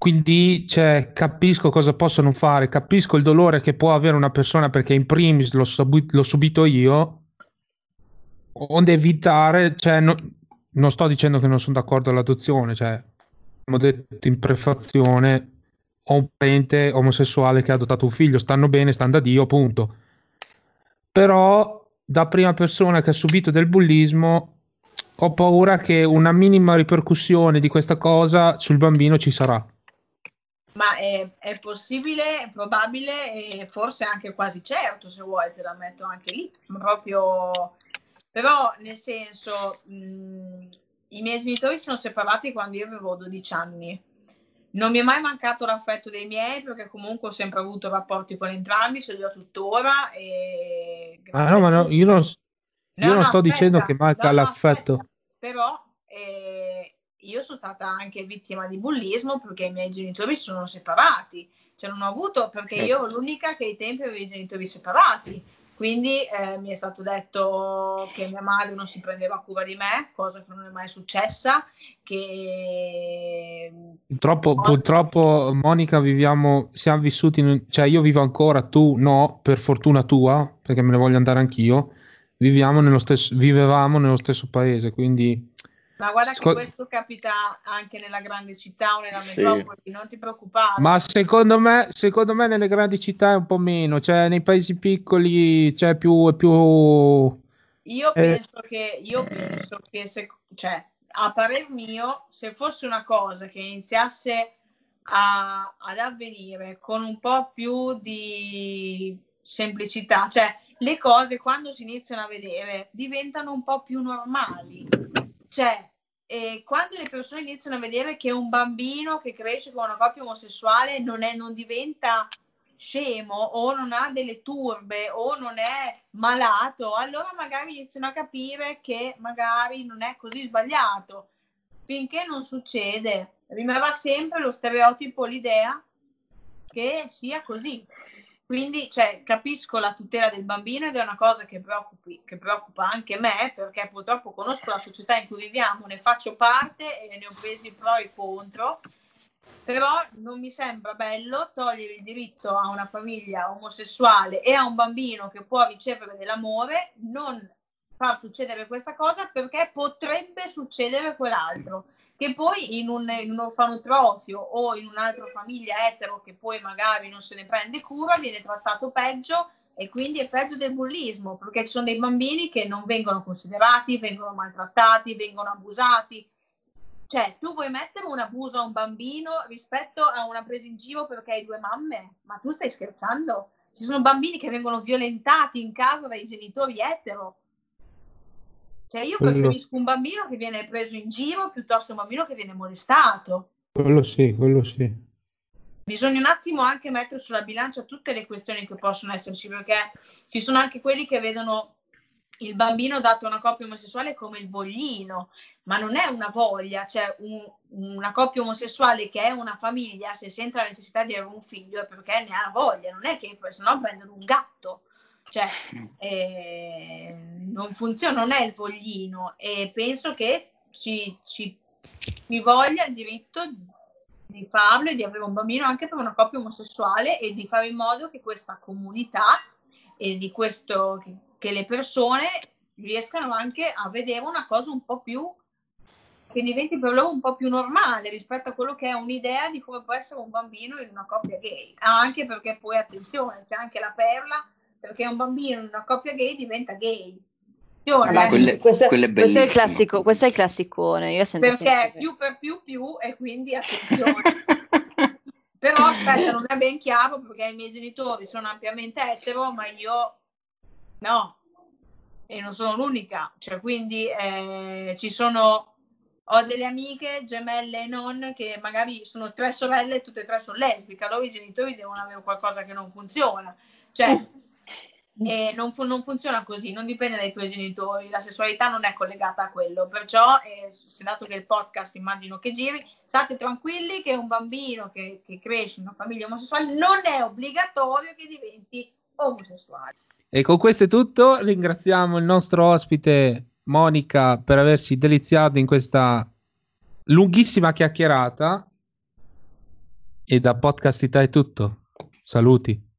[SPEAKER 1] quindi cioè, capisco cosa possono fare, capisco il dolore che può avere una persona perché in primis l'ho, sub- l'ho subito io, onde evitare, cioè, no, non sto dicendo che non sono d'accordo all'adozione, cioè, come ho detto in prefazione, ho un parente omosessuale che ha adottato un figlio, stanno bene, stanno da Dio, punto. Però da prima persona che ha subito del bullismo ho paura che una minima ripercussione di questa cosa sul bambino ci sarà.
[SPEAKER 2] Ma è, è possibile, è probabile e forse anche quasi certo, se vuoi, te la metto anche lì, proprio... Però nel senso, mh, i miei genitori sono separati quando io avevo 12 anni. Non mi è mai mancato l'affetto dei miei perché comunque ho sempre avuto rapporti con entrambi, ce li ho tuttora. E...
[SPEAKER 1] Ah, no, ma no, io non, io no, non no, sto aspetta, dicendo che manca l'affetto. Aspetta.
[SPEAKER 2] Però eh, io sono stata anche vittima di bullismo perché i miei genitori sono separati. Cioè non ho avuto, perché io ero l'unica che ai tempi aveva i genitori separati quindi eh, mi è stato detto che mia madre non si prendeva cura di me, cosa che non è mai successa. Che...
[SPEAKER 1] Purtroppo, purtroppo, Monica, viviamo, siamo vissuti, in, cioè io vivo ancora, tu no, per fortuna tua, perché me ne voglio andare anch'io. Viviamo nello stesso, vivevamo nello stesso paese, quindi
[SPEAKER 2] ma guarda che questo capita anche nella grande città o nella sì. metropoli, non ti preoccupare.
[SPEAKER 1] Ma secondo me, secondo me nelle grandi città è un po' meno, cioè nei paesi piccoli c'è più... più
[SPEAKER 2] io eh... penso che, io penso che se, cioè, a parer mio, se fosse una cosa che iniziasse a, ad avvenire con un po' più di semplicità, cioè le cose quando si iniziano a vedere diventano un po' più normali. Cioè, e quando le persone iniziano a vedere che un bambino che cresce con una coppia omosessuale non, è, non diventa scemo o non ha delle turbe o non è malato, allora magari iniziano a capire che magari non è così sbagliato. Finché non succede, rimarrà sempre lo stereotipo, l'idea che sia così. Quindi cioè, capisco la tutela del bambino ed è una cosa che, che, preoccupa anche me perché purtroppo conosco la società in cui viviamo, ne faccio parte e ne ho presi pro e contro però non mi sembra bello togliere il diritto a una famiglia omosessuale e a un bambino che può ricevere dell'amore, non far succedere questa cosa perché potrebbe succedere quell'altro, che poi in un, in un orfanotrofio o in un'altra famiglia etero che poi magari non se ne prende cura viene trattato peggio e quindi è peggio del bullismo perché ci sono dei bambini che non vengono considerati, vengono maltrattati, vengono abusati cioè, tu vuoi mettere un abuso a un bambino rispetto a una presa in giro perché hai due mamme? Ma tu stai scherzando? Ci sono bambini che vengono violentati in casa dai genitori etero. Cioè, io preferisco un bambino che viene preso in giro piuttosto che un bambino che viene molestato.
[SPEAKER 1] Quello sì, quello sì.
[SPEAKER 2] Bisogna un attimo anche mettere sulla bilancia tutte le questioni che possono esserci, perché ci sono anche quelli che vedono il bambino dato a una coppia omosessuale come il voglino, ma non è una voglia, cioè un, una coppia omosessuale che è una famiglia, se sente la necessità di avere un figlio è perché ne ha voglia, non è che se no prendono un gatto, cioè eh, non funziona, non è il voglino e penso che ci, ci, ci voglia il diritto di farlo e di avere un bambino anche per una coppia omosessuale e di fare in modo che questa comunità e di questo che le persone riescano anche a vedere una cosa un po' più che diventi per loro un po' più normale rispetto a quello che è un'idea di come può essere un bambino in una coppia gay. Anche perché poi, attenzione, c'è anche la perla, perché un bambino in una coppia gay diventa gay.
[SPEAKER 5] Vabbè, quelle, questo, quelle questo, è il classico, questo è il classicone. Io
[SPEAKER 2] perché sempre. più per più più e quindi attenzione. Però aspetta, non è ben chiaro perché i miei genitori sono ampiamente etero, ma io no, e non sono l'unica, cioè quindi eh, ci sono, ho delle amiche gemelle e non che magari sono tre sorelle e tutte e tre sono lesbiche, allora i genitori devono avere qualcosa che non funziona, cioè e non, fu- non, funziona così, non dipende dai tuoi genitori, la sessualità non è collegata a quello, perciò eh, se dato che il podcast immagino che giri, state tranquilli che un bambino che, che cresce in una famiglia omosessuale non è obbligatorio che diventi omosessuale.
[SPEAKER 1] E con questo è tutto. Ringraziamo il nostro ospite Monica per averci deliziato in questa lunghissima chiacchierata. E da Podcast Italia è tutto. Saluti.